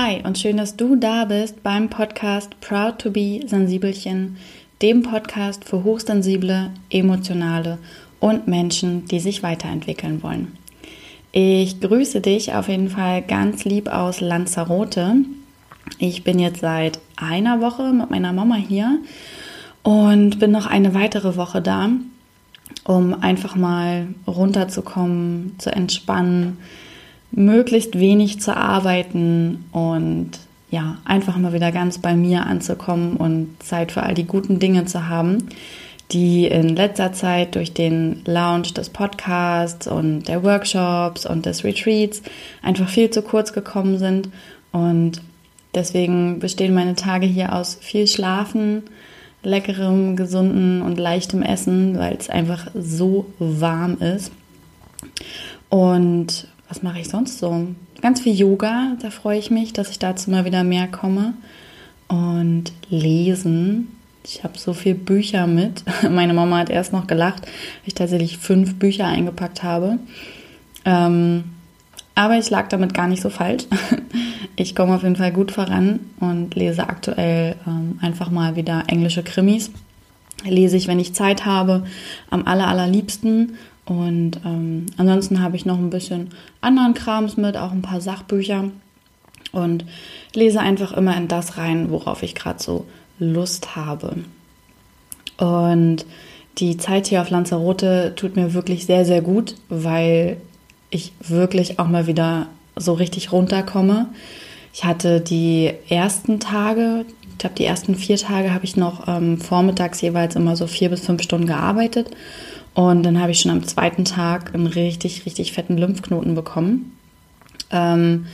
Hi und schön, dass du da bist beim Podcast Proud to be Sensibelchen, dem Podcast für hochsensible, emotionale und Menschen, die sich weiterentwickeln wollen. Ich grüße dich auf jeden Fall ganz lieb aus Lanzarote. Ich bin jetzt seit einer Woche mit meiner Mama hier und bin noch eine weitere Woche da, um einfach mal runterzukommen, zu entspannen, möglichst wenig zu arbeiten und ja, einfach mal wieder ganz bei mir anzukommen und Zeit für all die guten Dinge zu haben, die in letzter Zeit durch den Launch des Podcasts und der Workshops und des Retreats einfach viel zu kurz gekommen sind. Und deswegen bestehen meine Tage hier aus viel Schlafen, leckerem, gesunden und leichtem Essen, weil es einfach so warm ist. Und was mache ich sonst so? Ganz viel Yoga, da freue ich mich, dass ich dazu mal wieder mehr komme. Und lesen. Ich habe so viele Bücher mit. Meine Mama hat erst noch gelacht, weil ich tatsächlich fünf Bücher eingepackt habe. Ähm, aber ich lag damit gar nicht so falsch. Ich komme auf jeden Fall gut voran und lese aktuell ähm, einfach mal wieder englische Krimis. Lese ich, wenn ich Zeit habe, am aller, allerliebsten und ähm, ansonsten habe ich noch ein bisschen anderen Krams mit, auch ein paar Sachbücher und lese einfach immer in das rein, worauf ich gerade so Lust habe. Und die Zeit hier auf Lanzarote tut mir wirklich sehr, sehr gut, weil ich wirklich auch mal wieder so richtig runterkomme. Ich hatte die ersten Tage, ich glaube die ersten vier Tage habe ich noch ähm, vormittags jeweils immer so vier bis fünf Stunden gearbeitet und dann habe ich schon am zweiten Tag einen richtig, richtig fetten Lymphknoten bekommen. Ähm,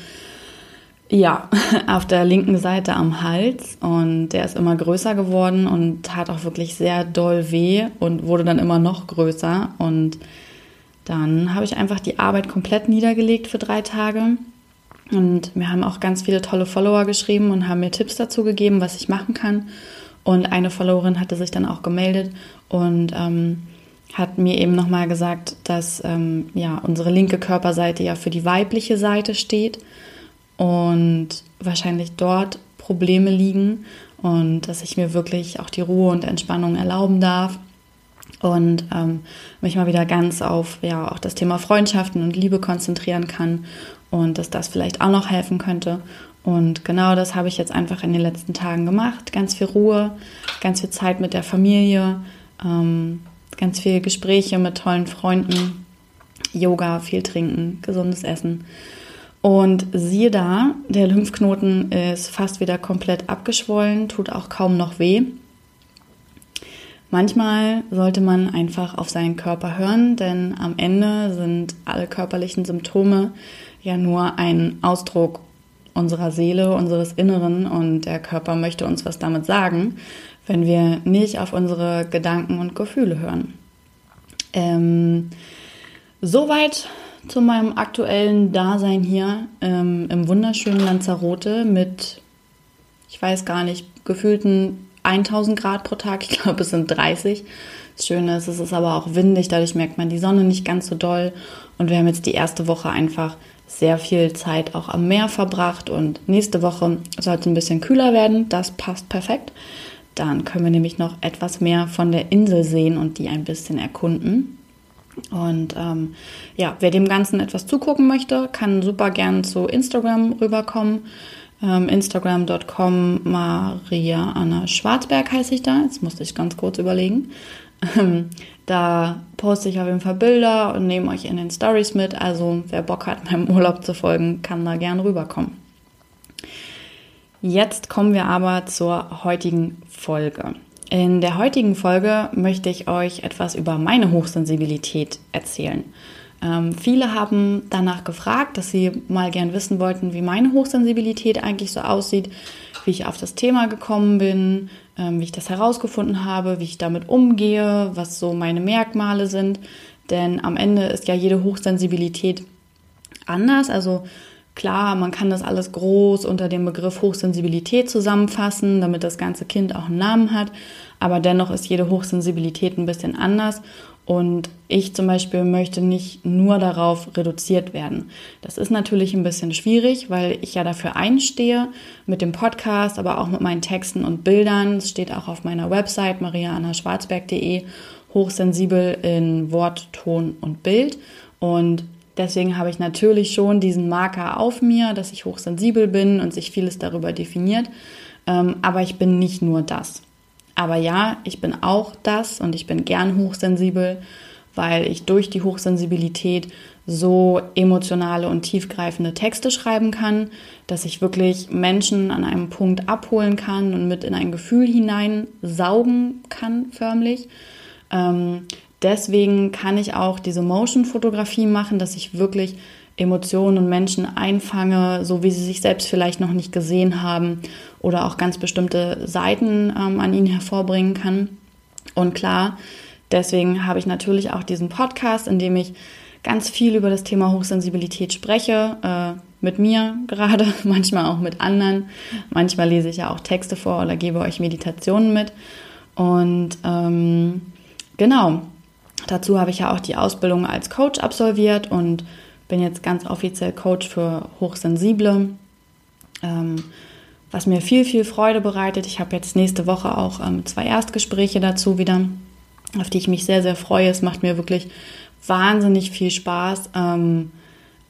ja, auf der linken Seite am Hals und der ist immer größer geworden und tat auch wirklich sehr doll weh und wurde dann immer noch größer. Und dann habe ich einfach die Arbeit komplett niedergelegt für drei Tage. Und mir haben auch ganz viele tolle Follower geschrieben und haben mir Tipps dazu gegeben, was ich machen kann. Und eine Followerin hatte sich dann auch gemeldet und ähm, hat mir eben nochmal gesagt, dass ähm, ja, unsere linke Körperseite ja für die weibliche Seite steht und wahrscheinlich dort Probleme liegen und dass ich mir wirklich auch die Ruhe und Entspannung erlauben darf und ähm, mich mal wieder ganz auf ja auch das Thema Freundschaften und Liebe konzentrieren kann und dass das vielleicht auch noch helfen könnte. Und genau das habe ich jetzt einfach in den letzten Tagen gemacht. Ganz viel Ruhe, ganz viel Zeit mit der Familie, ähm, ganz viele Gespräche mit tollen Freunden, Yoga, viel trinken, gesundes Essen. Und siehe da, der Lymphknoten ist fast wieder komplett abgeschwollen, tut auch kaum noch weh. Manchmal sollte man einfach auf seinen Körper hören, denn am Ende sind alle körperlichen Symptome ja nur ein Ausdruck unserer Seele, unseres Inneren und der Körper möchte uns was damit sagen wenn wir nicht auf unsere Gedanken und Gefühle hören. Ähm, soweit zu meinem aktuellen Dasein hier ähm, im wunderschönen Lanzarote mit, ich weiß gar nicht, gefühlten 1000 Grad pro Tag. Ich glaube, es sind 30. Das Schöne ist, es ist aber auch windig, dadurch merkt man die Sonne nicht ganz so doll. Und wir haben jetzt die erste Woche einfach sehr viel Zeit auch am Meer verbracht und nächste Woche soll es ein bisschen kühler werden. Das passt perfekt. Dann können wir nämlich noch etwas mehr von der Insel sehen und die ein bisschen erkunden. Und ähm, ja, wer dem Ganzen etwas zugucken möchte, kann super gern zu Instagram rüberkommen. Ähm, Instagram.com Maria Anna Schwarzberg heiße ich da. Jetzt musste ich ganz kurz überlegen. Ähm, da poste ich auf jeden Fall Bilder und nehme euch in den Stories mit. Also wer Bock hat, meinem Urlaub zu folgen, kann da gern rüberkommen. Jetzt kommen wir aber zur heutigen Folge. In der heutigen Folge möchte ich euch etwas über meine Hochsensibilität erzählen. Ähm, viele haben danach gefragt, dass sie mal gern wissen wollten, wie meine Hochsensibilität eigentlich so aussieht, wie ich auf das Thema gekommen bin, ähm, wie ich das herausgefunden habe, wie ich damit umgehe, was so meine Merkmale sind. Denn am Ende ist ja jede Hochsensibilität anders. Also Klar, man kann das alles groß unter dem Begriff Hochsensibilität zusammenfassen, damit das ganze Kind auch einen Namen hat, aber dennoch ist jede Hochsensibilität ein bisschen anders Und ich zum Beispiel möchte nicht nur darauf reduziert werden. Das ist natürlich ein bisschen schwierig, weil ich ja dafür einstehe mit dem Podcast, aber auch mit meinen Texten und Bildern. Es steht auch auf meiner Website mariaannaschwarzberg.de hochsensibel in Wort, Ton und Bild. Und deswegen habe ich natürlich schon diesen Marker auf mir, dass ich hochsensibel bin und sich vieles darüber definiert. Ähm, aber ich bin nicht nur das. Aber ja, ich bin auch das und ich bin gern hochsensibel, weil ich durch die Hochsensibilität so emotionale und tiefgreifende Texte schreiben kann, dass ich wirklich Menschen an einem Punkt abholen kann und mit in ein Gefühl hineinsaugen kann, förmlich. Deswegen kann ich auch diese Motion-Fotografie machen, dass ich wirklich Emotionen und Menschen einfange, so wie sie sich selbst vielleicht noch nicht gesehen haben oder auch ganz bestimmte Seiten ähm, an ihnen hervorbringen kann. Und klar, deswegen habe ich natürlich auch diesen Podcast, in dem ich ganz viel über das Thema Hochsensibilität spreche, äh, mit mir gerade, manchmal auch mit anderen. Manchmal lese ich ja auch Texte vor oder gebe euch Meditationen mit. Und ähm, genau, dazu habe ich ja auch die Ausbildung als Coach absolviert und bin jetzt ganz offiziell Coach für Hochsensible, ähm, was mir viel, viel Freude bereitet. Ich habe jetzt nächste Woche auch ähm, zwei Erstgespräche dazu wieder, auf die ich mich sehr, sehr freue. Es macht mir wirklich wahnsinnig viel Spaß, ähm,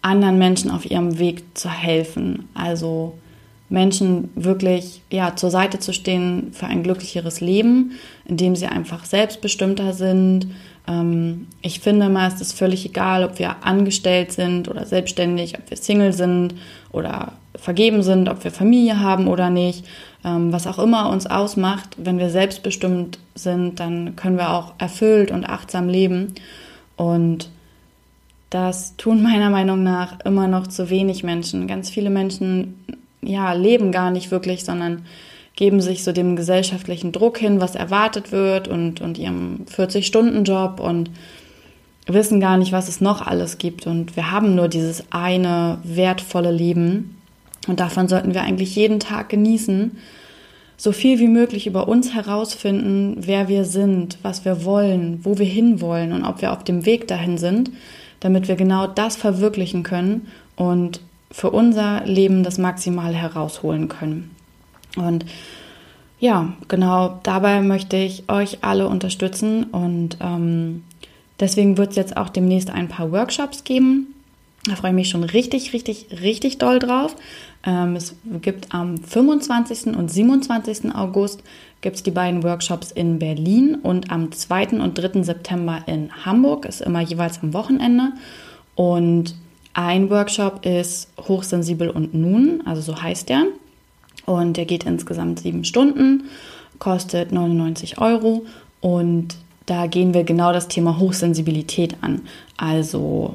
anderen Menschen auf ihrem Weg zu helfen. Also Menschen wirklich ja, zur Seite zu stehen für ein glücklicheres Leben, indem sie einfach selbstbestimmter sind, ähm, ich finde mal, es ist völlig egal, ob wir angestellt sind oder selbstständig, ob wir Single sind oder vergeben sind, ob wir Familie haben oder nicht. Ähm, was auch immer uns ausmacht, wenn wir selbstbestimmt sind, dann können wir auch erfüllt und achtsam leben. Und das tun meiner Meinung nach immer noch zu wenig Menschen. Ganz viele Menschen ja, leben gar nicht wirklich, sondern geben sich so dem gesellschaftlichen Druck hin, was erwartet wird und, und ihrem 40-Stunden-Job und wissen gar nicht, was es noch alles gibt. Und wir haben nur dieses eine wertvolle Leben. Und davon sollten wir eigentlich jeden Tag genießen. So viel wie möglich über uns herausfinden, wer wir sind, was wir wollen, wo wir hinwollen und ob wir auf dem Weg dahin sind, damit wir genau das verwirklichen können und für unser Leben das Maximal herausholen können. Und ja, genau dabei möchte ich euch alle unterstützen und ähm, deswegen wird es jetzt auch demnächst ein paar Workshops geben. Da freue ich mich schon richtig, richtig, richtig doll drauf. Ähm, es gibt am 25. und 27. August gibt es die beiden Workshops in Berlin und am 2. und 3. September in Hamburg, ist immer jeweils am Wochenende. Und ein Workshop ist Hochsensibel und Nun, also so heißt der. Und der geht insgesamt sieben Stunden, kostet 99 Euro. Und da gehen wir genau das Thema Hochsensibilität an. Also,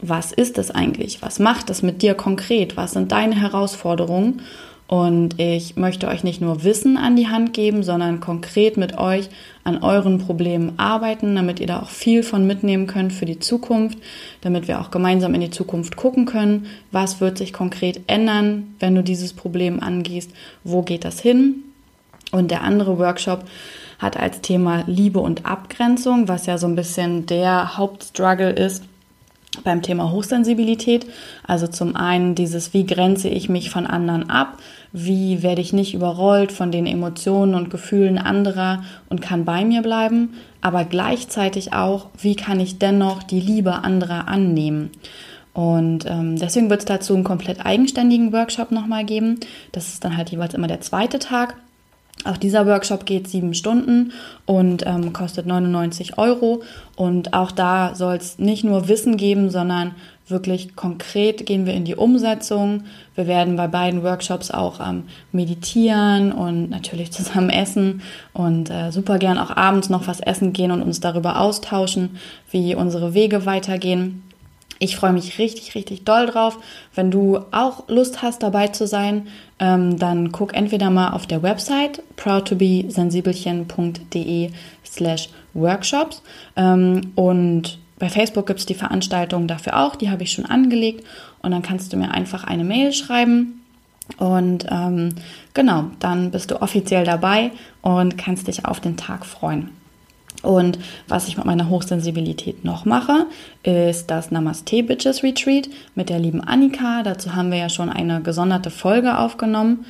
was ist das eigentlich? Was macht das mit dir konkret? Was sind deine Herausforderungen? Und ich möchte euch nicht nur Wissen an die Hand geben, sondern konkret mit euch an euren Problemen arbeiten, damit ihr da auch viel von mitnehmen könnt für die Zukunft, damit wir auch gemeinsam in die Zukunft gucken können, was wird sich konkret ändern, wenn du dieses Problem angehst, wo geht das hin. Und der andere Workshop hat als Thema Liebe und Abgrenzung, was ja so ein bisschen der Hauptstruggle ist beim Thema Hochsensibilität. Also zum einen dieses, wie grenze ich mich von anderen ab, wie werde ich nicht überrollt von den Emotionen und Gefühlen anderer und kann bei mir bleiben, aber gleichzeitig auch, wie kann ich dennoch die Liebe anderer annehmen. Und ähm, deswegen wird es dazu einen komplett eigenständigen Workshop nochmal geben. Das ist dann halt jeweils immer der zweite Tag. Auch dieser Workshop geht sieben Stunden und ähm, kostet 99 Euro. Und auch da soll es nicht nur Wissen geben, sondern wirklich konkret gehen wir in die Umsetzung. Wir werden bei beiden Workshops auch ähm, meditieren und natürlich zusammen essen und äh, super gern auch abends noch was essen gehen und uns darüber austauschen, wie unsere Wege weitergehen. Ich freue mich richtig, richtig doll drauf. Wenn du auch Lust hast, dabei zu sein, ähm, dann guck entweder mal auf der Website proudtobesensibelchen.de slash workshops. Ähm, und bei Facebook gibt es die Veranstaltung dafür auch, die habe ich schon angelegt. Und dann kannst du mir einfach eine Mail schreiben. Und ähm, genau, dann bist du offiziell dabei und kannst dich auf den Tag freuen. Und was ich mit meiner Hochsensibilität noch mache, ist das Namaste Bitches Retreat mit der lieben Annika. Dazu haben wir ja schon eine gesonderte Folge aufgenommen.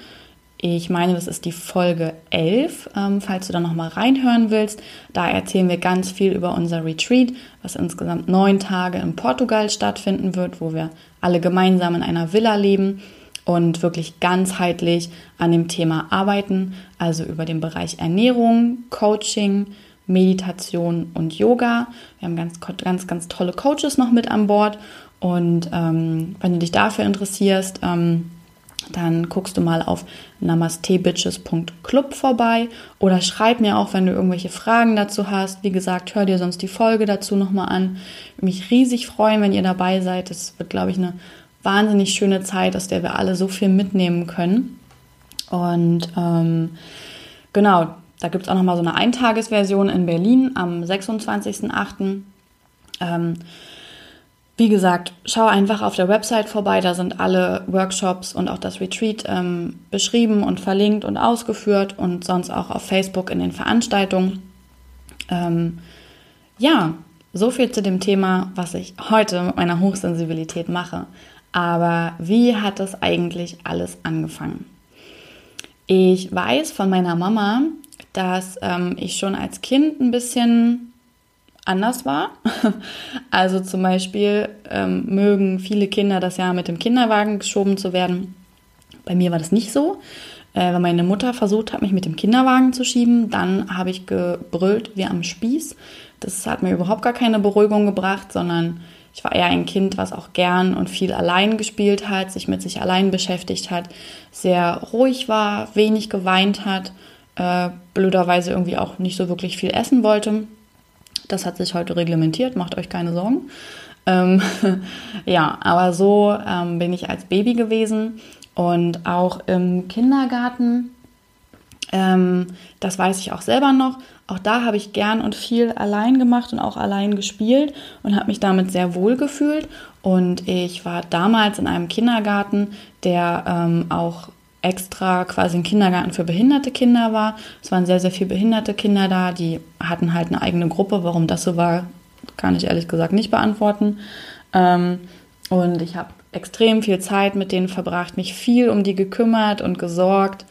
Ich meine, das ist die Folge 11, ähm, falls du da nochmal reinhören willst. Da erzählen wir ganz viel über unser Retreat, was insgesamt neun Tage in Portugal stattfinden wird, wo wir alle gemeinsam in einer Villa leben und wirklich ganzheitlich an dem Thema arbeiten, also über den Bereich Ernährung, Coaching, Meditation und Yoga. Wir haben ganz, ganz, ganz tolle Coaches noch mit an Bord. Und ähm, wenn du dich dafür interessierst, ähm, dann guckst du mal auf namastebitches.club vorbei oder schreib mir auch, wenn du irgendwelche Fragen dazu hast. Wie gesagt, hör dir sonst die Folge dazu nochmal an. Mich riesig freuen, wenn ihr dabei seid. Es wird, glaube ich, eine wahnsinnig schöne Zeit, aus der wir alle so viel mitnehmen können. Und ähm, genau, da gibt es auch nochmal so eine Eintagesversion in Berlin am 26.08. Ähm, wie gesagt, schau einfach auf der Website vorbei, da sind alle Workshops und auch das Retreat ähm, beschrieben und verlinkt und ausgeführt und sonst auch auf Facebook in den Veranstaltungen. Ähm, ja, so viel zu dem Thema, was ich heute mit meiner Hochsensibilität mache. Aber wie hat das eigentlich alles angefangen? Ich weiß von meiner Mama, dass ähm, ich schon als Kind ein bisschen anders war. Also zum Beispiel ähm, mögen viele Kinder das ja mit dem Kinderwagen geschoben zu werden. Bei mir war das nicht so. Äh, wenn meine Mutter versucht hat, mich mit dem Kinderwagen zu schieben, dann habe ich gebrüllt wie am Spieß. Das hat mir überhaupt gar keine Beruhigung gebracht, sondern ich war eher ein Kind, was auch gern und viel allein gespielt hat, sich mit sich allein beschäftigt hat, sehr ruhig war, wenig geweint hat äh, blöderweise irgendwie auch nicht so wirklich viel essen wollte. Das hat sich heute reglementiert, macht euch keine Sorgen. Ähm, ja, aber so ähm, bin ich als Baby gewesen und auch im Kindergarten. Ähm, das weiß ich auch selber noch. Auch da habe ich gern und viel allein gemacht und auch allein gespielt und habe mich damit sehr wohl gefühlt. Und ich war damals in einem Kindergarten, der ähm, auch extra quasi ein Kindergarten für behinderte Kinder war. Es waren sehr, sehr viele behinderte Kinder da, die hatten halt eine eigene Gruppe. Warum das so war, kann ich ehrlich gesagt nicht beantworten. Ähm, und ich habe extrem viel Zeit mit denen verbracht, mich viel um die gekümmert und gesorgt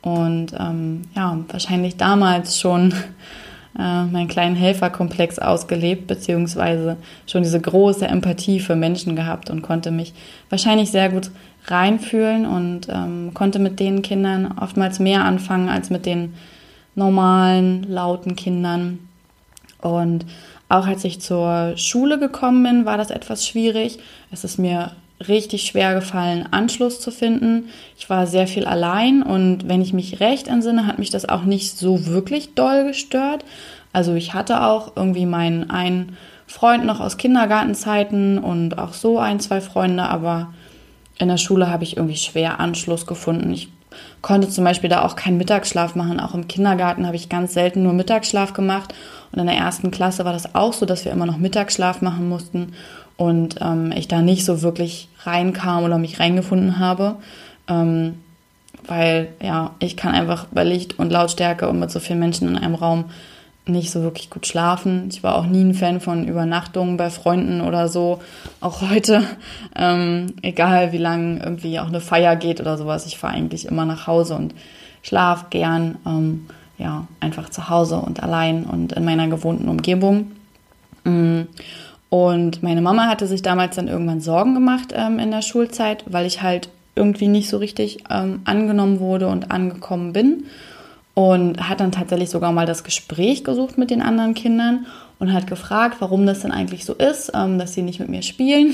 und ähm, ja, wahrscheinlich damals schon äh, meinen kleinen Helferkomplex ausgelebt, beziehungsweise schon diese große Empathie für Menschen gehabt und konnte mich wahrscheinlich sehr gut reinfühlen und ähm, konnte mit den Kindern oftmals mehr anfangen als mit den normalen, lauten Kindern. Und auch als ich zur Schule gekommen bin, war das etwas schwierig. Es ist mir richtig schwer gefallen, Anschluss zu finden. Ich war sehr viel allein und wenn ich mich recht entsinne, hat mich das auch nicht so wirklich doll gestört. Also ich hatte auch irgendwie meinen einen Freund noch aus Kindergartenzeiten und auch so ein, zwei Freunde, aber in der Schule habe ich irgendwie schwer Anschluss gefunden. Ich konnte zum Beispiel da auch keinen Mittagsschlaf machen. Auch im Kindergarten habe ich ganz selten nur Mittagsschlaf gemacht. Und in der ersten Klasse war das auch so, dass wir immer noch Mittagsschlaf machen mussten und ähm, ich da nicht so wirklich reinkam oder mich reingefunden habe. Ähm, weil ja, ich kann einfach bei Licht und Lautstärke und mit so vielen Menschen in einem Raum nicht so wirklich gut schlafen. Ich war auch nie ein Fan von Übernachtungen bei Freunden oder so. Auch heute, ähm, egal wie lange irgendwie auch eine Feier geht oder sowas, ich fahre eigentlich immer nach Hause und schlaf gern, ähm, ja, einfach zu Hause und allein und in meiner gewohnten Umgebung. Mm. Und meine Mama hatte sich damals dann irgendwann Sorgen gemacht ähm, in der Schulzeit, weil ich halt irgendwie nicht so richtig ähm, angenommen wurde und angekommen bin und hat dann tatsächlich sogar mal das Gespräch gesucht mit den anderen Kindern und hat gefragt, warum das denn eigentlich so ist, ähm, dass sie nicht mit mir spielen.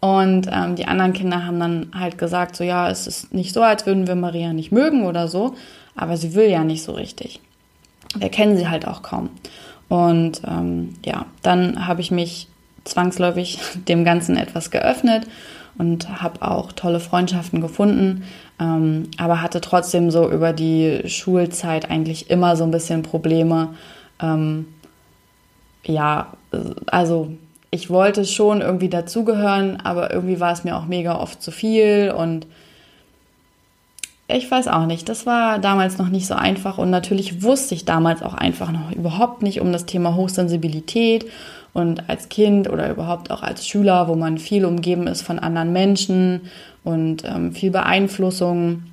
Und ähm, die anderen Kinder haben dann halt gesagt, so ja, es ist nicht so, als würden wir Maria nicht mögen oder so, aber sie will ja nicht so richtig. Wir kennen sie halt auch kaum. Und ähm, ja, dann habe ich mich zwangsläufig dem Ganzen etwas geöffnet und habe auch tolle Freundschaften gefunden, ähm, aber hatte trotzdem so über die Schulzeit eigentlich immer so ein bisschen Probleme. Ähm, ja, also ich wollte schon irgendwie dazugehören, aber irgendwie war es mir auch mega oft zu viel und ich weiß auch nicht, das war damals noch nicht so einfach und natürlich wusste ich damals auch einfach noch überhaupt nicht um das Thema Hochsensibilität und als Kind oder überhaupt auch als Schüler, wo man viel umgeben ist von anderen Menschen und ähm, viel Beeinflussung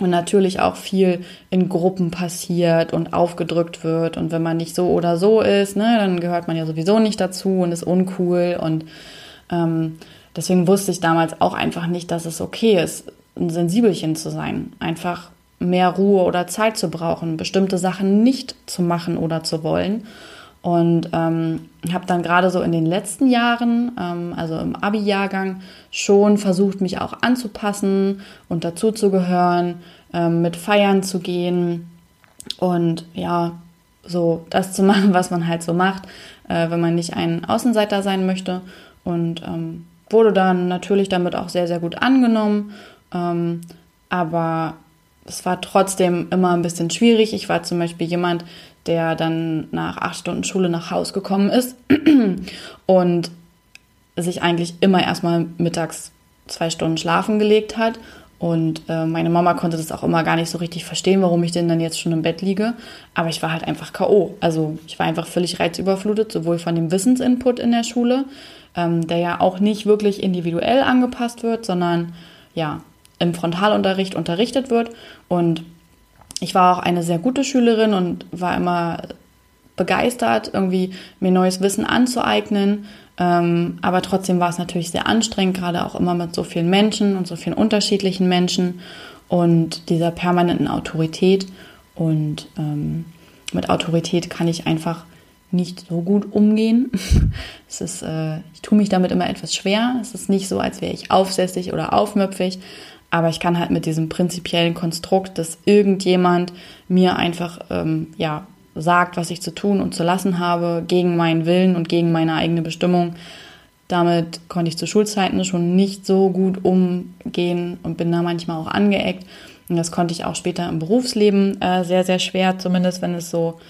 und natürlich auch viel in Gruppen passiert und aufgedrückt wird. Und wenn man nicht so oder so ist, ne, dann gehört man ja sowieso nicht dazu und ist uncool. Und ähm, deswegen wusste ich damals auch einfach nicht, dass es okay ist, ein Sensibelchen zu sein. Einfach mehr Ruhe oder Zeit zu brauchen, bestimmte Sachen nicht zu machen oder zu wollen. Und ähm, habe dann gerade so in den letzten Jahren, ähm, also im Abi-Jahrgang, schon versucht, mich auch anzupassen und dazuzugehören, ähm, mit feiern zu gehen und ja, so das zu machen, was man halt so macht, äh, wenn man nicht ein Außenseiter sein möchte. Und ähm, wurde dann natürlich damit auch sehr, sehr gut angenommen. Ähm, aber es war trotzdem immer ein bisschen schwierig. Ich war zum Beispiel jemand, der dann nach acht Stunden Schule nach Haus gekommen ist und sich eigentlich immer erstmal mittags zwei Stunden schlafen gelegt hat. Und äh, meine Mama konnte das auch immer gar nicht so richtig verstehen, warum ich denn dann jetzt schon im Bett liege. Aber ich war halt einfach K.O. Also ich war einfach völlig reizüberflutet, sowohl von dem Wissensinput in der Schule, ähm, der ja auch nicht wirklich individuell angepasst wird, sondern ja, im Frontalunterricht unterrichtet wird. Und ich war auch eine sehr gute Schülerin und war immer begeistert, irgendwie mir neues Wissen anzueignen. Ähm, aber trotzdem war es natürlich sehr anstrengend, gerade auch immer mit so vielen Menschen und so vielen unterschiedlichen Menschen und dieser permanenten Autorität. Und ähm, mit Autorität kann ich einfach nicht so gut umgehen. es ist, äh, ich tue mich damit immer etwas schwer. Es ist nicht so, als wäre ich aufsässig oder aufmüpfig, aber ich kann halt mit diesem prinzipiellen Konstrukt, dass irgendjemand mir einfach ähm, ja, sagt, was ich zu tun und zu lassen habe, gegen meinen Willen und gegen meine eigene Bestimmung. Damit konnte ich zu Schulzeiten schon nicht so gut umgehen und bin da manchmal auch angeeckt. Und das konnte ich auch später im Berufsleben äh, sehr, sehr schwer, zumindest wenn es so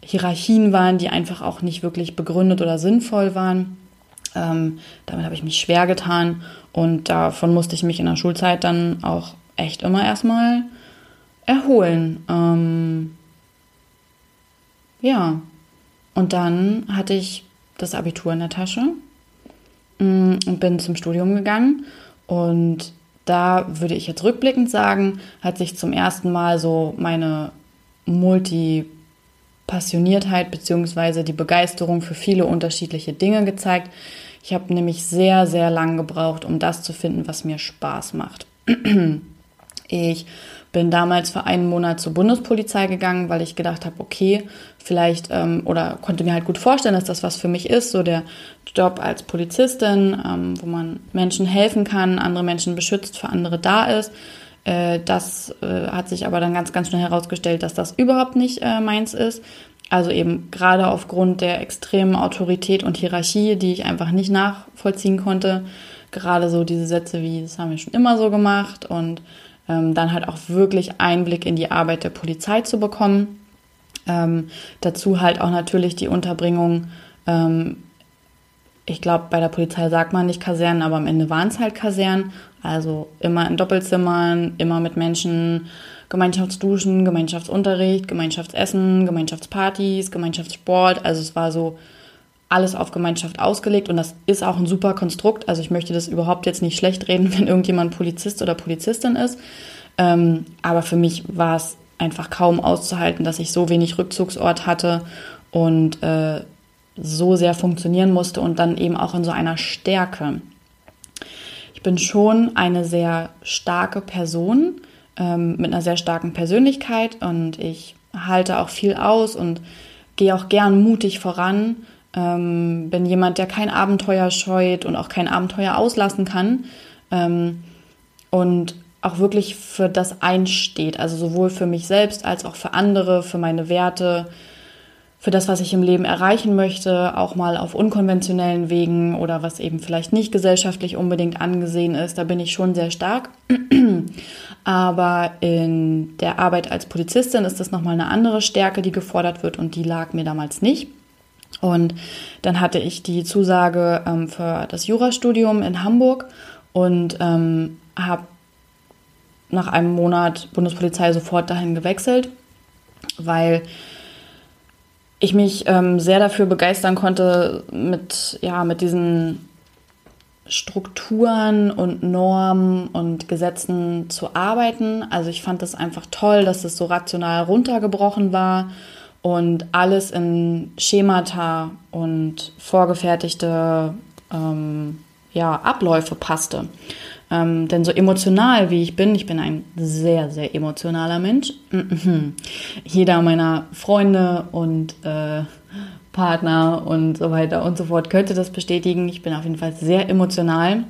Hierarchien waren, die einfach auch nicht wirklich begründet oder sinnvoll waren. Ähm, damit habe ich mich schwer getan und davon musste ich mich in der Schulzeit dann auch echt immer erstmal erholen. Ähm, ja, und dann hatte ich das Abitur in der Tasche mm, und bin zum Studium gegangen. Und da würde ich jetzt rückblickend sagen, hat sich zum ersten Mal so meine Multipassioniertheit bzw. die Begeisterung für viele unterschiedliche Dinge gezeigt, ich habe nämlich sehr, sehr lang gebraucht, um das zu finden, was mir Spaß macht. Ich bin damals für einen Monat zur Bundespolizei gegangen, weil ich gedacht habe, okay, vielleicht ähm, oder konnte mir halt gut vorstellen, dass das was für mich ist, so der Job als Polizistin, ähm, wo man Menschen helfen kann, andere Menschen beschützt, für andere da ist. Äh, das äh, hat sich aber dann ganz, ganz schnell herausgestellt, dass das überhaupt nicht äh, meins ist. Also eben gerade aufgrund der extremen Autorität und Hierarchie, die ich einfach nicht nachvollziehen konnte. Gerade so diese Sätze wie, das haben wir schon immer so gemacht und ähm, dann halt auch wirklich Einblick in die Arbeit der Polizei zu bekommen. Ähm, dazu halt auch natürlich die Unterbringung. Ähm, ich glaube, bei der Polizei sagt man nicht Kasernen, aber am Ende waren es halt Kasernen. Also immer in Doppelzimmern, immer mit Menschen Gemeinschaftsduschen, Gemeinschaftsunterricht, Gemeinschaftsessen, Gemeinschaftspartys, Gemeinschaftssport. Also es war so alles auf Gemeinschaft ausgelegt und das ist auch ein super Konstrukt. Also ich möchte das überhaupt jetzt nicht schlecht reden, wenn irgendjemand Polizist oder Polizistin ist. Ähm, aber für mich war es einfach kaum auszuhalten, dass ich so wenig Rückzugsort hatte und äh, so sehr funktionieren musste und dann eben auch in so einer Stärke. Ich bin schon eine sehr starke Person, ähm, mit einer sehr starken Persönlichkeit und ich halte auch viel aus und gehe auch gern mutig voran. Ähm, bin jemand, der kein Abenteuer scheut und auch kein Abenteuer auslassen kann. Ähm, und auch wirklich für das einsteht, also sowohl für mich selbst als auch für andere, für meine Werte, für das, was ich im Leben erreichen möchte, auch mal auf unkonventionellen Wegen oder was eben vielleicht nicht gesellschaftlich unbedingt angesehen ist. Da bin ich schon sehr stark. Aber in der Arbeit als Polizistin ist das nochmal eine andere Stärke, die gefordert wird und die lag mir damals nicht. Und dann hatte ich die Zusage ähm, für das Jurastudium in Hamburg und ähm, habe nach einem Monat Bundespolizei sofort dahin gewechselt, weil ich mich ähm, sehr dafür begeistern konnte, mit, ja, mit diesen Strukturen und Normen und Gesetzen zu arbeiten. Also ich fand es einfach toll, dass es so rational runtergebrochen war und alles in Schemata und vorgefertigte ähm, ja, Abläufe passte. Ähm, denn so emotional wie ich bin, ich bin ein sehr, sehr emotionaler Mensch. Jeder meiner Freunde und äh, Partner und so weiter und so fort könnte das bestätigen. Ich bin auf jeden Fall sehr emotional,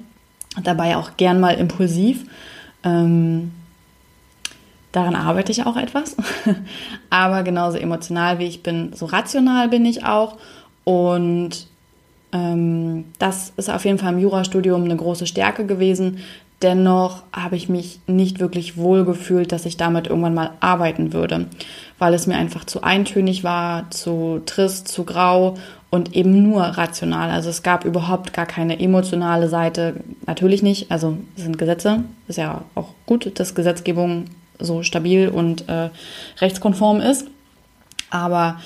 dabei auch gern mal impulsiv. Ähm, daran arbeite ich auch etwas. Aber genauso emotional wie ich bin, so rational bin ich auch. Und das ist auf jeden Fall im Jurastudium eine große Stärke gewesen. Dennoch habe ich mich nicht wirklich wohl gefühlt, dass ich damit irgendwann mal arbeiten würde, weil es mir einfach zu eintönig war, zu trist, zu grau und eben nur rational. Also es gab überhaupt gar keine emotionale Seite, natürlich nicht. Also es sind Gesetze, ist ja auch gut, dass Gesetzgebung so stabil und äh, rechtskonform ist. Aber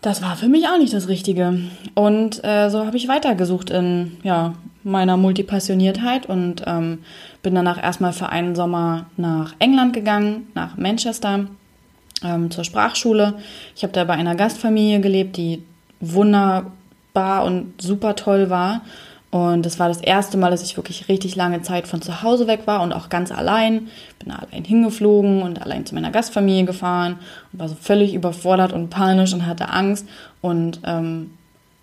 das war für mich auch nicht das Richtige. Und äh, so habe ich weitergesucht in ja, meiner Multipassioniertheit und ähm, bin danach erstmal für einen Sommer nach England gegangen, nach Manchester ähm, zur Sprachschule. Ich habe da bei einer Gastfamilie gelebt, die wunderbar und super toll war. Und das war das erste Mal, dass ich wirklich richtig lange Zeit von zu Hause weg war und auch ganz allein. Bin allein hingeflogen und allein zu meiner Gastfamilie gefahren und war so völlig überfordert und panisch und hatte Angst und ähm,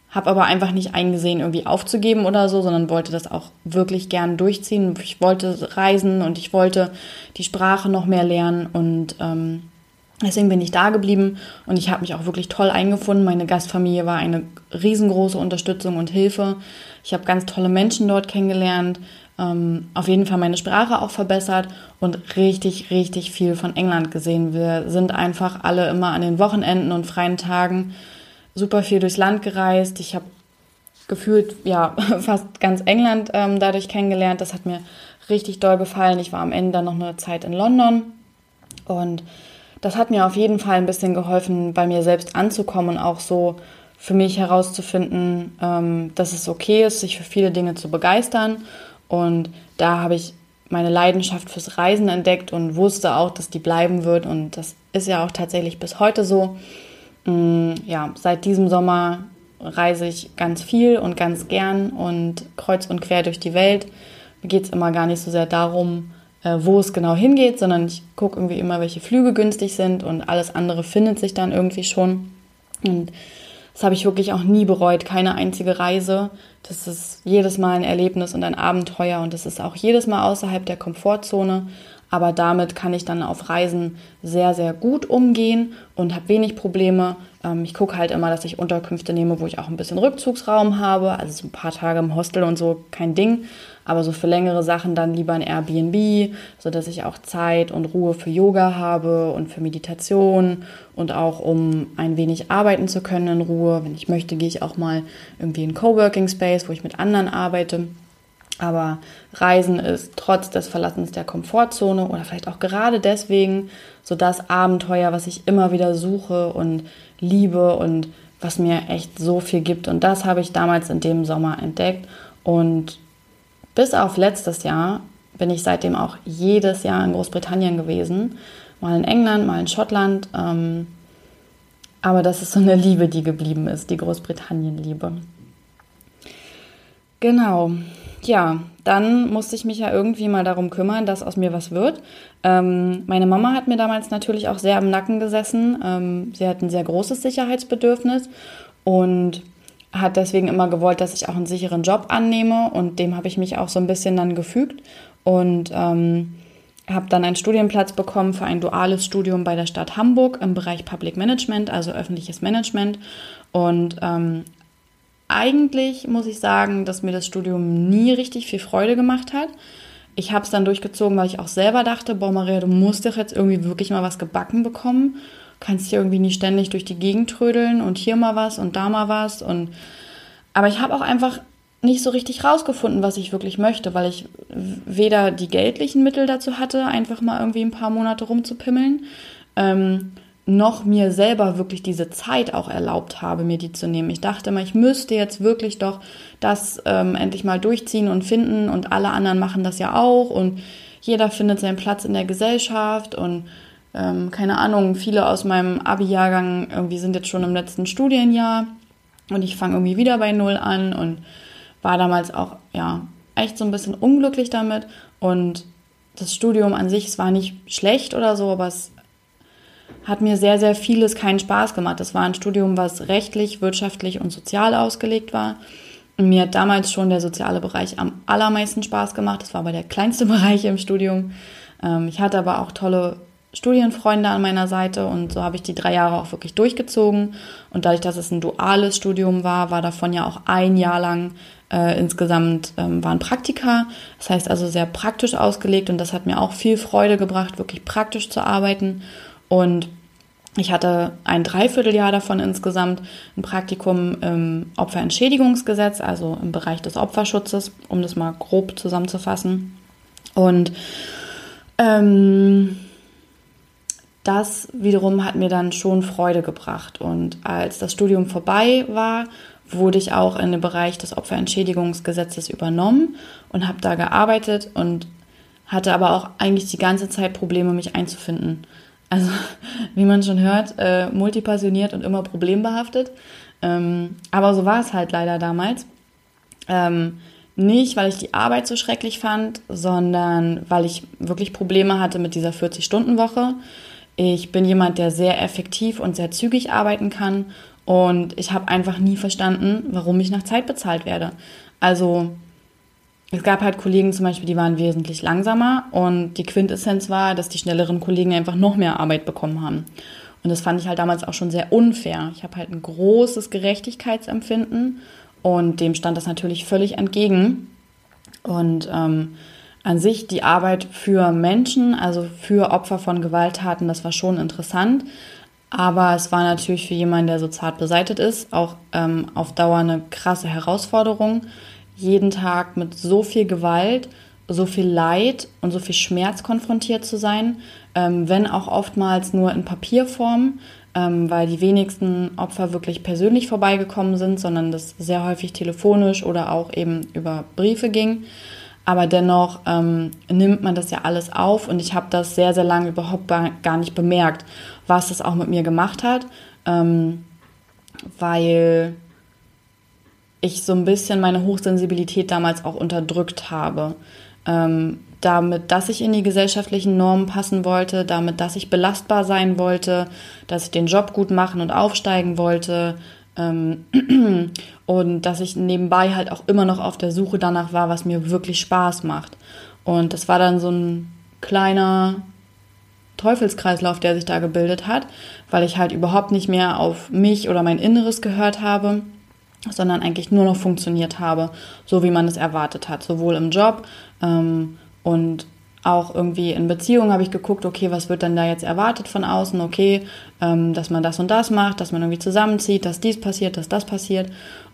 habe aber einfach nicht eingesehen, irgendwie aufzugeben oder so, sondern wollte das auch wirklich gern durchziehen. Ich wollte reisen und ich wollte die Sprache noch mehr lernen und ähm, Deswegen bin ich da geblieben und ich habe mich auch wirklich toll eingefunden. Meine Gastfamilie war eine riesengroße Unterstützung und Hilfe. Ich habe ganz tolle Menschen dort kennengelernt, ähm, auf jeden Fall meine Sprache auch verbessert und richtig, richtig viel von England gesehen. Wir sind einfach alle immer an den Wochenenden und freien Tagen super viel durchs Land gereist. Ich habe gefühlt ja fast ganz England ähm, dadurch kennengelernt. Das hat mir richtig doll gefallen. Ich war am Ende dann noch eine Zeit in London und das hat mir auf jeden Fall ein bisschen geholfen, bei mir selbst anzukommen und auch so für mich herauszufinden, ähm, dass es okay ist, sich für viele Dinge zu begeistern. Und da habe ich meine Leidenschaft fürs Reisen entdeckt und wusste auch, dass die bleiben wird. Und das ist ja auch tatsächlich bis heute so. Mm, ja, seit diesem Sommer reise ich ganz viel und ganz gern und kreuz und quer durch die Welt. Mir geht es immer gar nicht so sehr darum, wo es genau hingeht, sondern ich gucke irgendwie immer, welche Flüge günstig sind und alles andere findet sich dann irgendwie schon. Und das habe ich wirklich auch nie bereut, keine einzige Reise. Das ist jedes Mal ein Erlebnis und ein Abenteuer und das ist auch jedes Mal außerhalb der Komfortzone. Aber damit kann ich dann auf Reisen sehr, sehr gut umgehen und habe wenig Probleme. Ähm, ich gucke halt immer, dass ich Unterkünfte nehme, wo ich auch ein bisschen Rückzugsraum habe. Also so ein paar Tage im Hostel und so, kein Ding. Aber so für längere Sachen dann lieber ein Airbnb, sodass ich auch Zeit und Ruhe für Yoga habe und für Meditation und auch um ein wenig arbeiten zu können in Ruhe. Wenn ich möchte, gehe ich auch mal irgendwie in Coworking Space, wo ich mit anderen arbeite. Aber Reisen ist trotz des Verlassens der Komfortzone oder vielleicht auch gerade deswegen so das Abenteuer, was ich immer wieder suche und liebe und was mir echt so viel gibt. Und das habe ich damals in dem Sommer entdeckt. Und bis auf letztes Jahr bin ich seitdem auch jedes Jahr in Großbritannien gewesen. Mal in England, mal in Schottland. Ähm, aber das ist so eine Liebe, die geblieben ist, die Großbritannien-Liebe. Genau. Ja, dann musste ich mich ja irgendwie mal darum kümmern, dass aus mir was wird. Ähm, meine Mama hat mir damals natürlich auch sehr am Nacken gesessen. Ähm, sie hat ein sehr großes Sicherheitsbedürfnis und hat deswegen immer gewollt, dass ich auch einen sicheren Job annehme und dem habe ich mich auch so ein bisschen dann gefügt und ähm, habe dann einen Studienplatz bekommen für ein duales Studium bei der Stadt Hamburg im Bereich Public Management, also öffentliches Management und ähm, eigentlich muss ich sagen, dass mir das Studium nie richtig viel Freude gemacht hat. Ich habe es dann durchgezogen, weil ich auch selber dachte, boah Maria, du musst doch jetzt irgendwie wirklich mal was gebacken bekommen kannst hier irgendwie nicht ständig durch die Gegend trödeln und hier mal was und da mal was. Und aber ich habe auch einfach nicht so richtig rausgefunden, was ich wirklich möchte, weil ich weder die geldlichen Mittel dazu hatte, einfach mal irgendwie ein paar Monate rumzupimmeln, ähm, noch mir selber wirklich diese Zeit auch erlaubt habe, mir die zu nehmen. Ich dachte immer, ich müsste jetzt wirklich doch das ähm, endlich mal durchziehen und finden und alle anderen machen das ja auch und jeder findet seinen Platz in der Gesellschaft und ähm, keine Ahnung, viele aus meinem Abi-Jahrgang irgendwie sind jetzt schon im letzten Studienjahr und ich fange irgendwie wieder bei Null an und war damals auch, ja, echt so ein bisschen unglücklich damit und das Studium an sich, es war nicht schlecht oder so, aber es hat mir sehr, sehr vieles keinen Spaß gemacht. Das war ein Studium, was rechtlich, wirtschaftlich und sozial ausgelegt war. Und mir hat damals schon der soziale Bereich am allermeisten Spaß gemacht. Das war aber der kleinste Bereich im Studium. Ähm, ich hatte aber auch tolle Studienfreunde an meiner Seite und so habe ich die drei Jahre auch wirklich durchgezogen. Und dadurch, dass es ein duales Studium war, war davon ja auch ein Jahr lang äh, insgesamt ähm, waren Praktika. Das heißt also sehr praktisch ausgelegt und das hat mir auch viel Freude gebracht, wirklich praktisch zu arbeiten. Und ich hatte ein Dreivierteljahr davon insgesamt ein Praktikum im Opferentschädigungsgesetz, also im Bereich des Opferschutzes, um das mal grob zusammenzufassen. Und ähm, das wiederum hat mir dann schon Freude gebracht. Und als das Studium vorbei war, wurde ich auch in den Bereich des Opferentschädigungsgesetzes übernommen und habe da gearbeitet und hatte aber auch eigentlich die ganze Zeit Probleme, mich einzufinden. Also, wie man schon hört, äh, multipassioniert und immer problembehaftet. Ähm, aber so war es halt leider damals. Ähm, nicht, weil ich die Arbeit so schrecklich fand, sondern weil ich wirklich Probleme hatte mit dieser 40-Stunden-Woche. Ich bin jemand, der sehr effektiv und sehr zügig arbeiten kann und ich habe einfach nie verstanden, warum ich nach Zeit bezahlt werde. Also es gab halt Kollegen zum Beispiel, die waren wesentlich langsamer und die Quintessenz war, dass die schnelleren Kollegen einfach noch mehr Arbeit bekommen haben. Und das fand ich halt damals auch schon sehr unfair. Ich habe halt ein großes Gerechtigkeitsempfinden und dem stand das natürlich völlig entgegen. Und ähm, an sich die Arbeit für Menschen, also für Opfer von Gewalttaten, das war schon interessant. Aber es war natürlich für jemanden, der so zart beseitet ist, auch ähm, auf Dauer eine krasse Herausforderung, jeden Tag mit so viel Gewalt, so viel Leid und so viel Schmerz konfrontiert zu sein, ähm, wenn auch oftmals nur in Papierform, ähm, weil die wenigsten Opfer wirklich persönlich vorbeigekommen sind, sondern das sehr häufig telefonisch oder auch eben über Briefe ging. Aber dennoch ähm, nimmt man das ja alles auf und ich habe das sehr, sehr lange überhaupt gar nicht bemerkt, was das auch mit mir gemacht hat, ähm, weil ich so ein bisschen meine Hochsensibilität damals auch unterdrückt habe. Ähm, damit, dass ich in die gesellschaftlichen Normen passen wollte, damit, dass ich belastbar sein wollte, dass ich den Job gut machen und aufsteigen wollte, und dass ich nebenbei halt auch immer noch auf der Suche danach war, was mir wirklich Spaß macht. Und das war dann so ein kleiner Teufelskreislauf, der sich da gebildet hat, weil ich halt überhaupt nicht mehr auf mich oder mein Inneres gehört habe, sondern eigentlich nur noch funktioniert habe, so wie man es erwartet hat, sowohl im Job ähm, und auch irgendwie in Beziehungen habe ich geguckt, okay, was wird denn da jetzt erwartet von außen? Okay, ähm, dass man das und das macht, dass man irgendwie zusammenzieht, dass dies passiert, dass das passiert.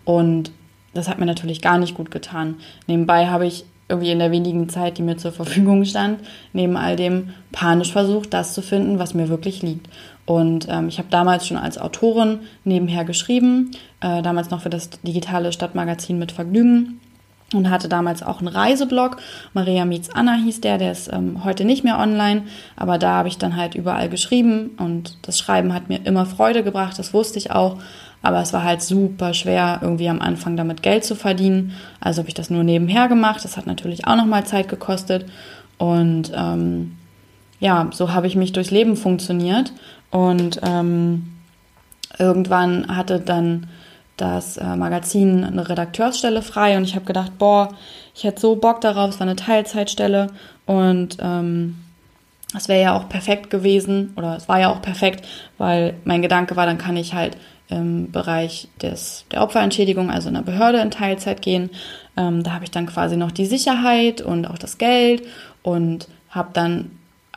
Und das hat mir natürlich gar nicht gut getan. Nebenbei habe ich irgendwie in der wenigen Zeit, die mir zur Verfügung stand, neben all dem panisch versucht, das zu finden, was mir wirklich liegt. Und ähm, ich habe damals schon als Autorin nebenher geschrieben, äh, damals noch für das digitale Stadtmagazin mit Vergnügen und hatte damals auch einen Reiseblog. Maria Meets Anna hieß der, der ist ähm, heute nicht mehr online, aber da habe ich dann halt überall geschrieben und das Schreiben hat mir immer Freude gebracht, das wusste ich auch, aber es war halt super schwer, irgendwie am Anfang damit Geld zu verdienen. Also habe ich das nur nebenher gemacht, das hat natürlich auch nochmal Zeit gekostet und ähm, ja, so habe ich mich durchs Leben funktioniert und ähm, irgendwann hatte dann das äh, Magazin eine Redakteursstelle frei und ich habe gedacht, boah, ich hätte so Bock darauf, es war eine Teilzeitstelle und ähm, es wäre ja auch perfekt gewesen oder es war ja auch perfekt, weil mein Gedanke war, dann kann ich halt im Bereich des, der Opferentschädigung, also in der Behörde in Teilzeit gehen. Ähm, da habe ich dann quasi noch die Sicherheit und auch das Geld und habe dann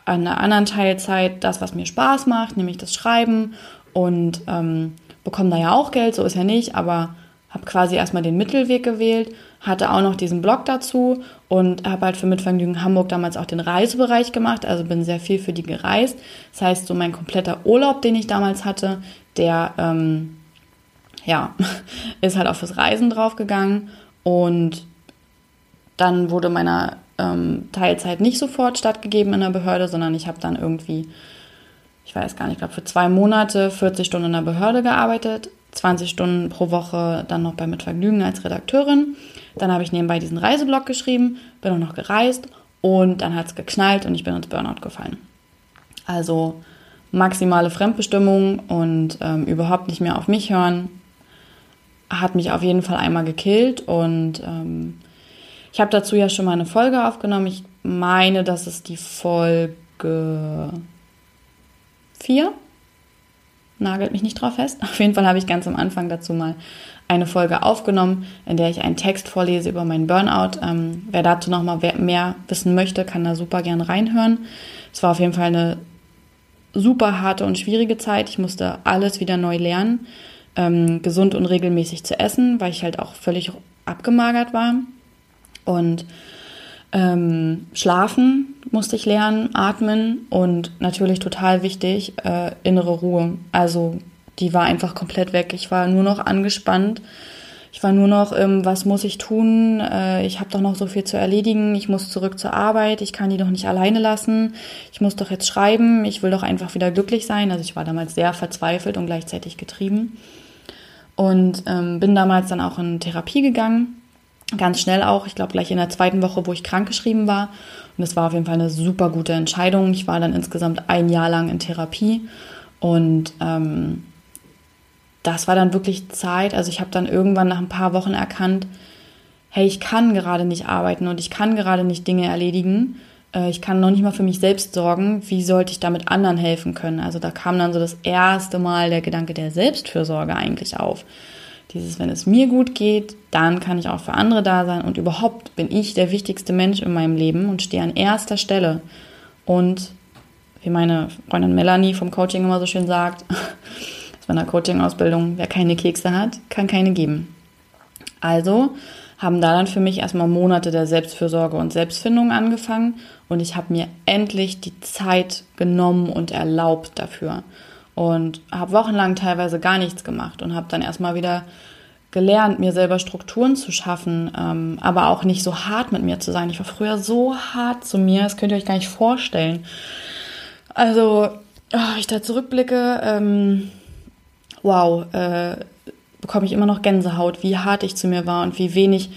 an einer anderen Teilzeit das, was mir Spaß macht, nämlich das Schreiben und ähm, bekommen da ja auch Geld, so ist ja nicht, aber habe quasi erstmal den Mittelweg gewählt, hatte auch noch diesen Blog dazu und habe halt für Mitvergnügen Hamburg damals auch den Reisebereich gemacht, also bin sehr viel für die gereist. Das heißt, so mein kompletter Urlaub, den ich damals hatte, der ähm, ja, ist halt auf das Reisen draufgegangen und dann wurde meiner ähm, Teilzeit nicht sofort stattgegeben in der Behörde, sondern ich habe dann irgendwie, ich weiß gar nicht, ich glaube für zwei Monate 40 Stunden in der Behörde gearbeitet, 20 Stunden pro Woche dann noch bei Mitvergnügen als Redakteurin. Dann habe ich nebenbei diesen Reiseblog geschrieben, bin auch noch gereist und dann hat es geknallt und ich bin ins Burnout gefallen. Also maximale Fremdbestimmung und ähm, überhaupt nicht mehr auf mich hören, hat mich auf jeden Fall einmal gekillt und ähm, ich habe dazu ja schon mal eine Folge aufgenommen. Ich meine, das ist die Folge 4. Nagelt mich nicht drauf fest. Auf jeden Fall habe ich ganz am Anfang dazu mal eine Folge aufgenommen, in der ich einen Text vorlese über meinen Burnout. Ähm, wer dazu noch mal mehr wissen möchte, kann da super gern reinhören. Es war auf jeden Fall eine super harte und schwierige Zeit. Ich musste alles wieder neu lernen, ähm, gesund und regelmäßig zu essen, weil ich halt auch völlig abgemagert war. Und ähm, schlafen musste ich lernen, atmen und natürlich total wichtig, äh, innere Ruhe. Also die war einfach komplett weg. Ich war nur noch angespannt. Ich war nur noch, ähm, was muss ich tun? Äh, ich habe doch noch so viel zu erledigen. Ich muss zurück zur Arbeit. Ich kann die doch nicht alleine lassen. Ich muss doch jetzt schreiben. Ich will doch einfach wieder glücklich sein. Also ich war damals sehr verzweifelt und gleichzeitig getrieben. Und ähm, bin damals dann auch in Therapie gegangen. Ganz schnell auch. Ich glaube gleich in der zweiten Woche, wo ich krankgeschrieben war. Und es war auf jeden Fall eine super gute Entscheidung. Ich war dann insgesamt ein Jahr lang in Therapie. Und ähm, das war dann wirklich Zeit. Also ich habe dann irgendwann nach ein paar Wochen erkannt, hey, ich kann gerade nicht arbeiten und ich kann gerade nicht Dinge erledigen. Äh, ich kann noch nicht mal für mich selbst sorgen. Wie sollte ich damit anderen helfen können? Also da kam dann so das erste Mal der Gedanke der Selbstfürsorge eigentlich auf. Dieses, wenn es mir gut geht, dann kann ich auch für andere da sein und überhaupt bin ich der wichtigste Mensch in meinem Leben und stehe an erster Stelle. Und wie meine Freundin Melanie vom Coaching immer so schön sagt, bei einer Coaching-Ausbildung, wer keine Kekse hat, kann keine geben. Also haben da dann für mich erstmal Monate der Selbstfürsorge und Selbstfindung angefangen und ich habe mir endlich die Zeit genommen und erlaubt dafür und habe wochenlang teilweise gar nichts gemacht und habe dann erstmal wieder gelernt, mir selber Strukturen zu schaffen, ähm, aber auch nicht so hart mit mir zu sein. Ich war früher so hart zu mir, das könnt ihr euch gar nicht vorstellen. Also, oh, ich da zurückblicke, ähm, wow, äh, bekomme ich immer noch Gänsehaut, wie hart ich zu mir war und wie wenig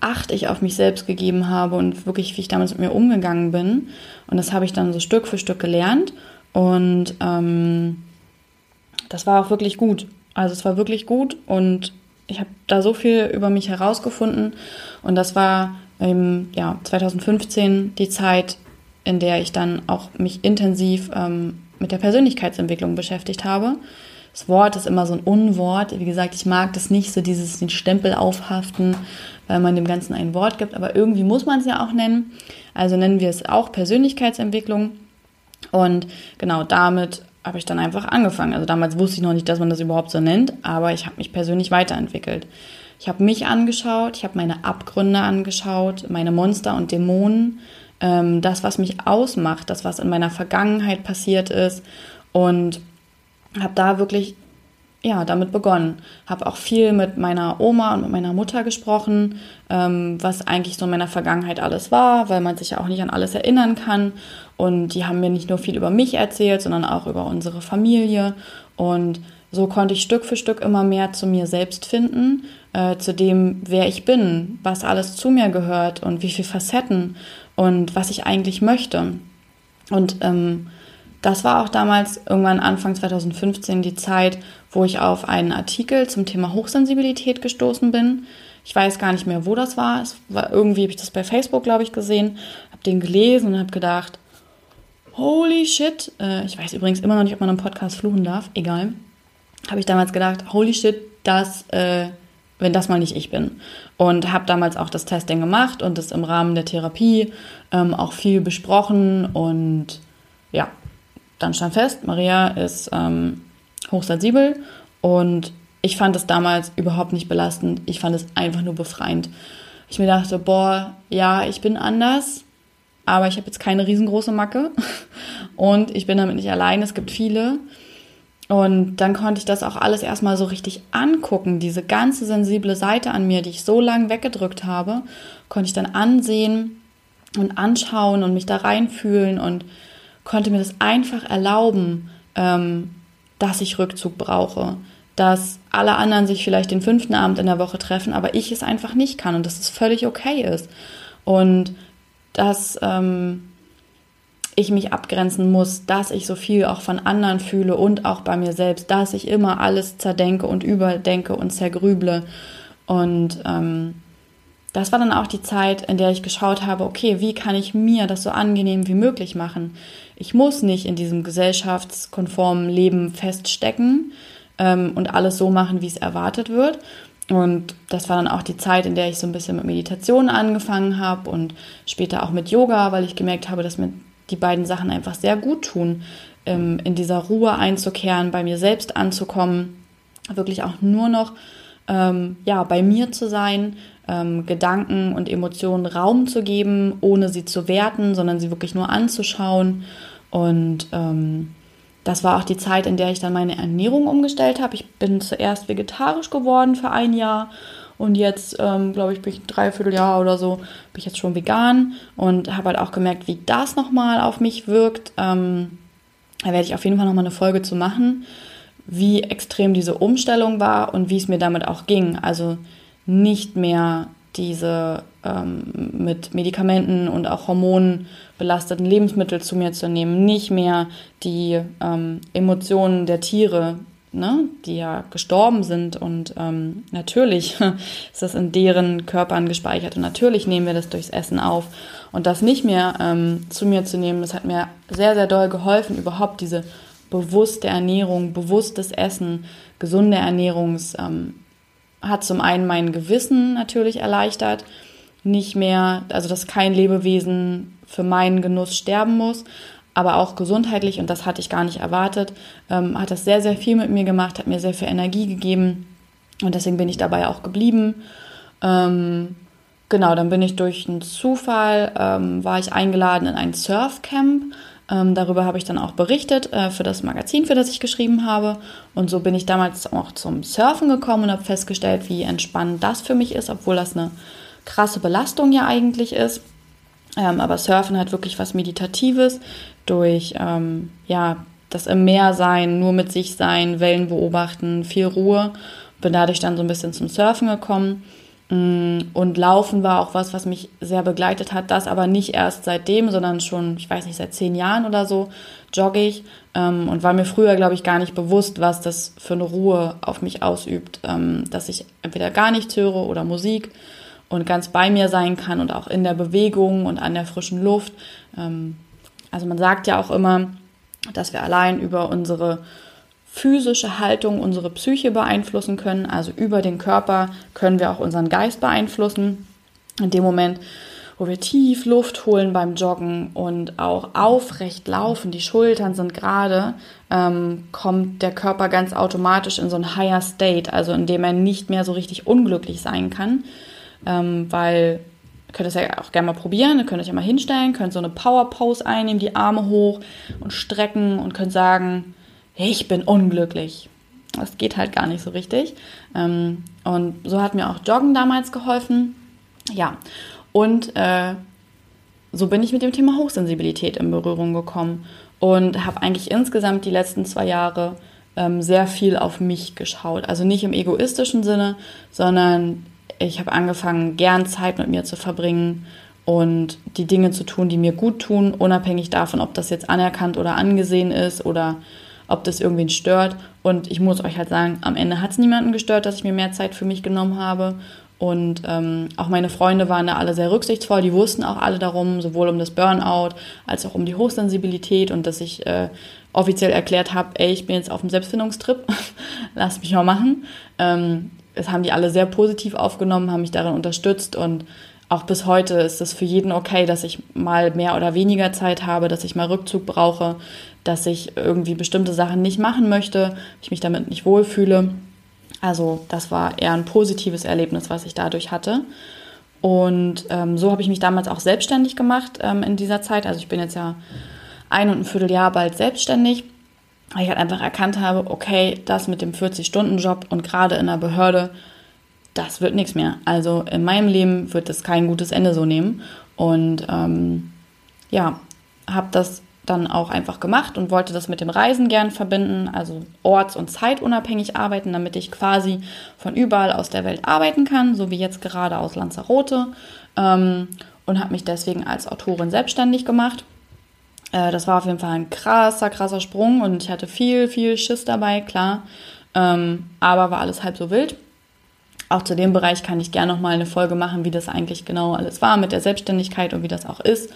Acht ich auf mich selbst gegeben habe und wirklich, wie ich damals mit mir umgegangen bin. Und das habe ich dann so Stück für Stück gelernt. Und ähm, das war auch wirklich gut. Also es war wirklich gut und ich habe da so viel über mich herausgefunden. Und das war ähm, ja, 2015 die Zeit, in der ich dann auch mich intensiv ähm, mit der Persönlichkeitsentwicklung beschäftigt habe. Das Wort ist immer so ein Unwort. Wie gesagt, ich mag das nicht, so dieses den Stempel aufhaften, weil man dem Ganzen ein Wort gibt, aber irgendwie muss man es ja auch nennen. Also nennen wir es auch Persönlichkeitsentwicklung. Und genau damit habe ich dann einfach angefangen. Also damals wusste ich noch nicht, dass man das überhaupt so nennt, aber ich habe mich persönlich weiterentwickelt. Ich habe mich angeschaut, ich habe meine Abgründe angeschaut, meine Monster und Dämonen, ähm, das, was mich ausmacht, das, was in meiner Vergangenheit passiert ist und habe da wirklich ja, damit begonnen. Habe auch viel mit meiner Oma und mit meiner Mutter gesprochen, ähm, was eigentlich so in meiner Vergangenheit alles war, weil man sich ja auch nicht an alles erinnern kann. Und die haben mir nicht nur viel über mich erzählt, sondern auch über unsere Familie. Und so konnte ich Stück für Stück immer mehr zu mir selbst finden, äh, zu dem, wer ich bin, was alles zu mir gehört und wie viele Facetten und was ich eigentlich möchte. Und ähm, das war auch damals irgendwann Anfang 2015 die Zeit, wo ich auf einen Artikel zum Thema Hochsensibilität gestoßen bin. Ich weiß gar nicht mehr, wo das war. War irgendwie habe ich das bei Facebook, glaube ich, gesehen, habe den gelesen und habe gedacht, holy shit. Äh, ich weiß übrigens immer noch nicht, ob man im Podcast fluchen darf. Egal. Habe ich damals gedacht, holy shit, das, äh, wenn das mal nicht ich bin. Und habe damals auch das Testing gemacht und das im Rahmen der Therapie ähm, auch viel besprochen und ja, dann stand fest, Maria ist ähm, hochsensibel und ich fand es damals überhaupt nicht belastend. Ich fand es einfach nur befreiend. Ich mir dachte, boah, ja, ich bin anders, aber ich habe jetzt keine riesengroße Macke und ich bin damit nicht allein. Es gibt viele. Und dann konnte ich das auch alles erstmal so richtig angucken. Diese ganze sensible Seite an mir, die ich so lange weggedrückt habe, konnte ich dann ansehen und anschauen und mich da reinfühlen und konnte mir das einfach erlauben, ähm, dass ich Rückzug brauche, dass alle anderen sich vielleicht den fünften Abend in der Woche treffen, aber ich es einfach nicht kann und dass es völlig okay ist. Und dass ähm, ich mich abgrenzen muss, dass ich so viel auch von anderen fühle und auch bei mir selbst, dass ich immer alles zerdenke und überdenke und zergrüble. Und ähm, das war dann auch die Zeit, in der ich geschaut habe, okay, wie kann ich mir das so angenehm wie möglich machen? Ich muss nicht in diesem gesellschaftskonformen Leben feststecken ähm, und alles so machen, wie es erwartet wird. Und das war dann auch die Zeit, in der ich so ein bisschen mit Meditation angefangen habe und später auch mit Yoga, weil ich gemerkt habe, dass mir die beiden Sachen einfach sehr gut tun, ähm, in dieser Ruhe einzukehren, bei mir selbst anzukommen, wirklich auch nur noch ähm, ja, bei mir zu sein, ähm, Gedanken und Emotionen Raum zu geben, ohne sie zu werten, sondern sie wirklich nur anzuschauen. Und das war auch die Zeit, in der ich dann meine Ernährung umgestellt habe. Ich bin zuerst vegetarisch geworden für ein Jahr und jetzt, ähm, glaube ich, bin ich ein Dreivierteljahr oder so, bin ich jetzt schon vegan und habe halt auch gemerkt, wie das nochmal auf mich wirkt. Ähm, da werde ich auf jeden Fall nochmal eine Folge zu machen, wie extrem diese Umstellung war und wie es mir damit auch ging. Also nicht mehr diese ähm, mit Medikamenten und auch Hormonen belasteten Lebensmittel zu mir zu nehmen, nicht mehr die ähm, Emotionen der Tiere ne, die ja gestorben sind und ähm, natürlich ist das in deren Körpern gespeichert und natürlich nehmen wir das durchs Essen auf. Und das nicht mehr ähm, zu mir zu nehmen, das hat mir sehr, sehr doll geholfen, überhaupt diese bewusste Ernährung, bewusstes Essen, gesunde Ernährung ähm, hat zum einen mein Gewissen natürlich erleichtert, nicht mehr, also dass kein Lebewesen für meinen Genuss sterben muss, aber auch gesundheitlich, und das hatte ich gar nicht erwartet, ähm, hat das sehr, sehr viel mit mir gemacht, hat mir sehr viel Energie gegeben und deswegen bin ich dabei auch geblieben. Ähm, genau, dann bin ich durch einen Zufall, ähm, war ich eingeladen in ein Surfcamp. Ähm, darüber habe ich dann auch berichtet äh, für das Magazin, für das ich geschrieben habe. Und so bin ich damals auch zum Surfen gekommen und habe festgestellt, wie entspannend das für mich ist, obwohl das eine krasse Belastung ja eigentlich ist. Ähm, aber Surfen hat wirklich was Meditatives durch ähm, ja, das im Meer sein, nur mit sich sein, Wellen beobachten, viel Ruhe. Bin dadurch dann so ein bisschen zum Surfen gekommen. Mm, und Laufen war auch was, was mich sehr begleitet hat. Das aber nicht erst seitdem, sondern schon, ich weiß nicht, seit zehn Jahren oder so jogge ich. Ähm, und war mir früher, glaube ich, gar nicht bewusst, was das für eine Ruhe auf mich ausübt. Ähm, dass ich entweder gar nichts höre oder Musik und ganz bei mir sein kann und auch in der Bewegung und an der frischen Luft. Ähm, also man sagt ja auch immer, dass wir allein über unsere physische Haltung unsere Psyche beeinflussen können. Also über den Körper können wir auch unseren Geist beeinflussen. In dem Moment, wo wir tief Luft holen beim Joggen und auch aufrecht laufen, die Schultern sind gerade, ähm, kommt der Körper ganz automatisch in so ein higher state, also in dem er nicht mehr so richtig unglücklich sein kann, ähm, weil Ihr könnt das ja auch gerne mal probieren. Ihr könnt euch ja mal hinstellen, könnt so eine Power Pose einnehmen, die Arme hoch und strecken und könnt sagen, ich bin unglücklich. Das geht halt gar nicht so richtig. Ähm, und so hat mir auch Joggen damals geholfen. Ja, und äh, so bin ich mit dem Thema Hochsensibilität in Berührung gekommen und habe eigentlich insgesamt die letzten zwei Jahre ähm, sehr viel auf mich geschaut. Also nicht im egoistischen Sinne, sondern ich habe angefangen, gern Zeit mit mir zu verbringen und die Dinge zu tun, die mir gut tun, unabhängig davon, ob das jetzt anerkannt oder angesehen ist oder ob das irgendwen stört. Und ich muss euch halt sagen, am Ende hat es niemanden gestört, dass ich mir mehr Zeit für mich genommen habe. Und ähm, auch meine Freunde waren da alle sehr rücksichtsvoll. Die wussten auch alle darum, sowohl um das Burnout als auch um die Hochsensibilität und dass ich äh, offiziell erklärt habe, ey, ich bin jetzt auf dem Selbstfindungstrip, lass mich mal machen. Ähm, das haben die alle sehr positiv aufgenommen, haben mich darin unterstützt und auch bis heute ist es für jeden okay, dass ich mal mehr oder weniger Zeit habe, dass ich mal Rückzug brauche, dass ich irgendwie bestimmte Sachen nicht machen möchte, ich mich damit nicht wohlfühle. Also das war eher ein positives Erlebnis, was ich dadurch hatte. Und ähm, so habe ich mich damals auch selbstständig gemacht ähm, in dieser Zeit. Also ich bin jetzt ja ein und ein Vierteljahr bald selbstständig, weil ich halt einfach erkannt habe, okay, das mit dem 40-Stunden-Job und gerade in der Behörde, das wird nichts mehr. Also in meinem Leben wird das kein gutes Ende so nehmen. Und ähm, ja, habe das dann auch einfach gemacht und wollte das mit dem Reisen gern verbinden, also orts- und zeitunabhängig arbeiten, damit ich quasi von überall aus der Welt arbeiten kann, so wie jetzt gerade aus Lanzarote. Ähm, und habe mich deswegen als Autorin selbstständig gemacht. Äh, das war auf jeden Fall ein krasser, krasser Sprung und ich hatte viel, viel Schiss dabei, klar. Ähm, aber war alles halb so wild. Auch zu dem Bereich kann ich gerne nochmal eine Folge machen, wie das eigentlich genau alles war mit der Selbstständigkeit und wie das auch ist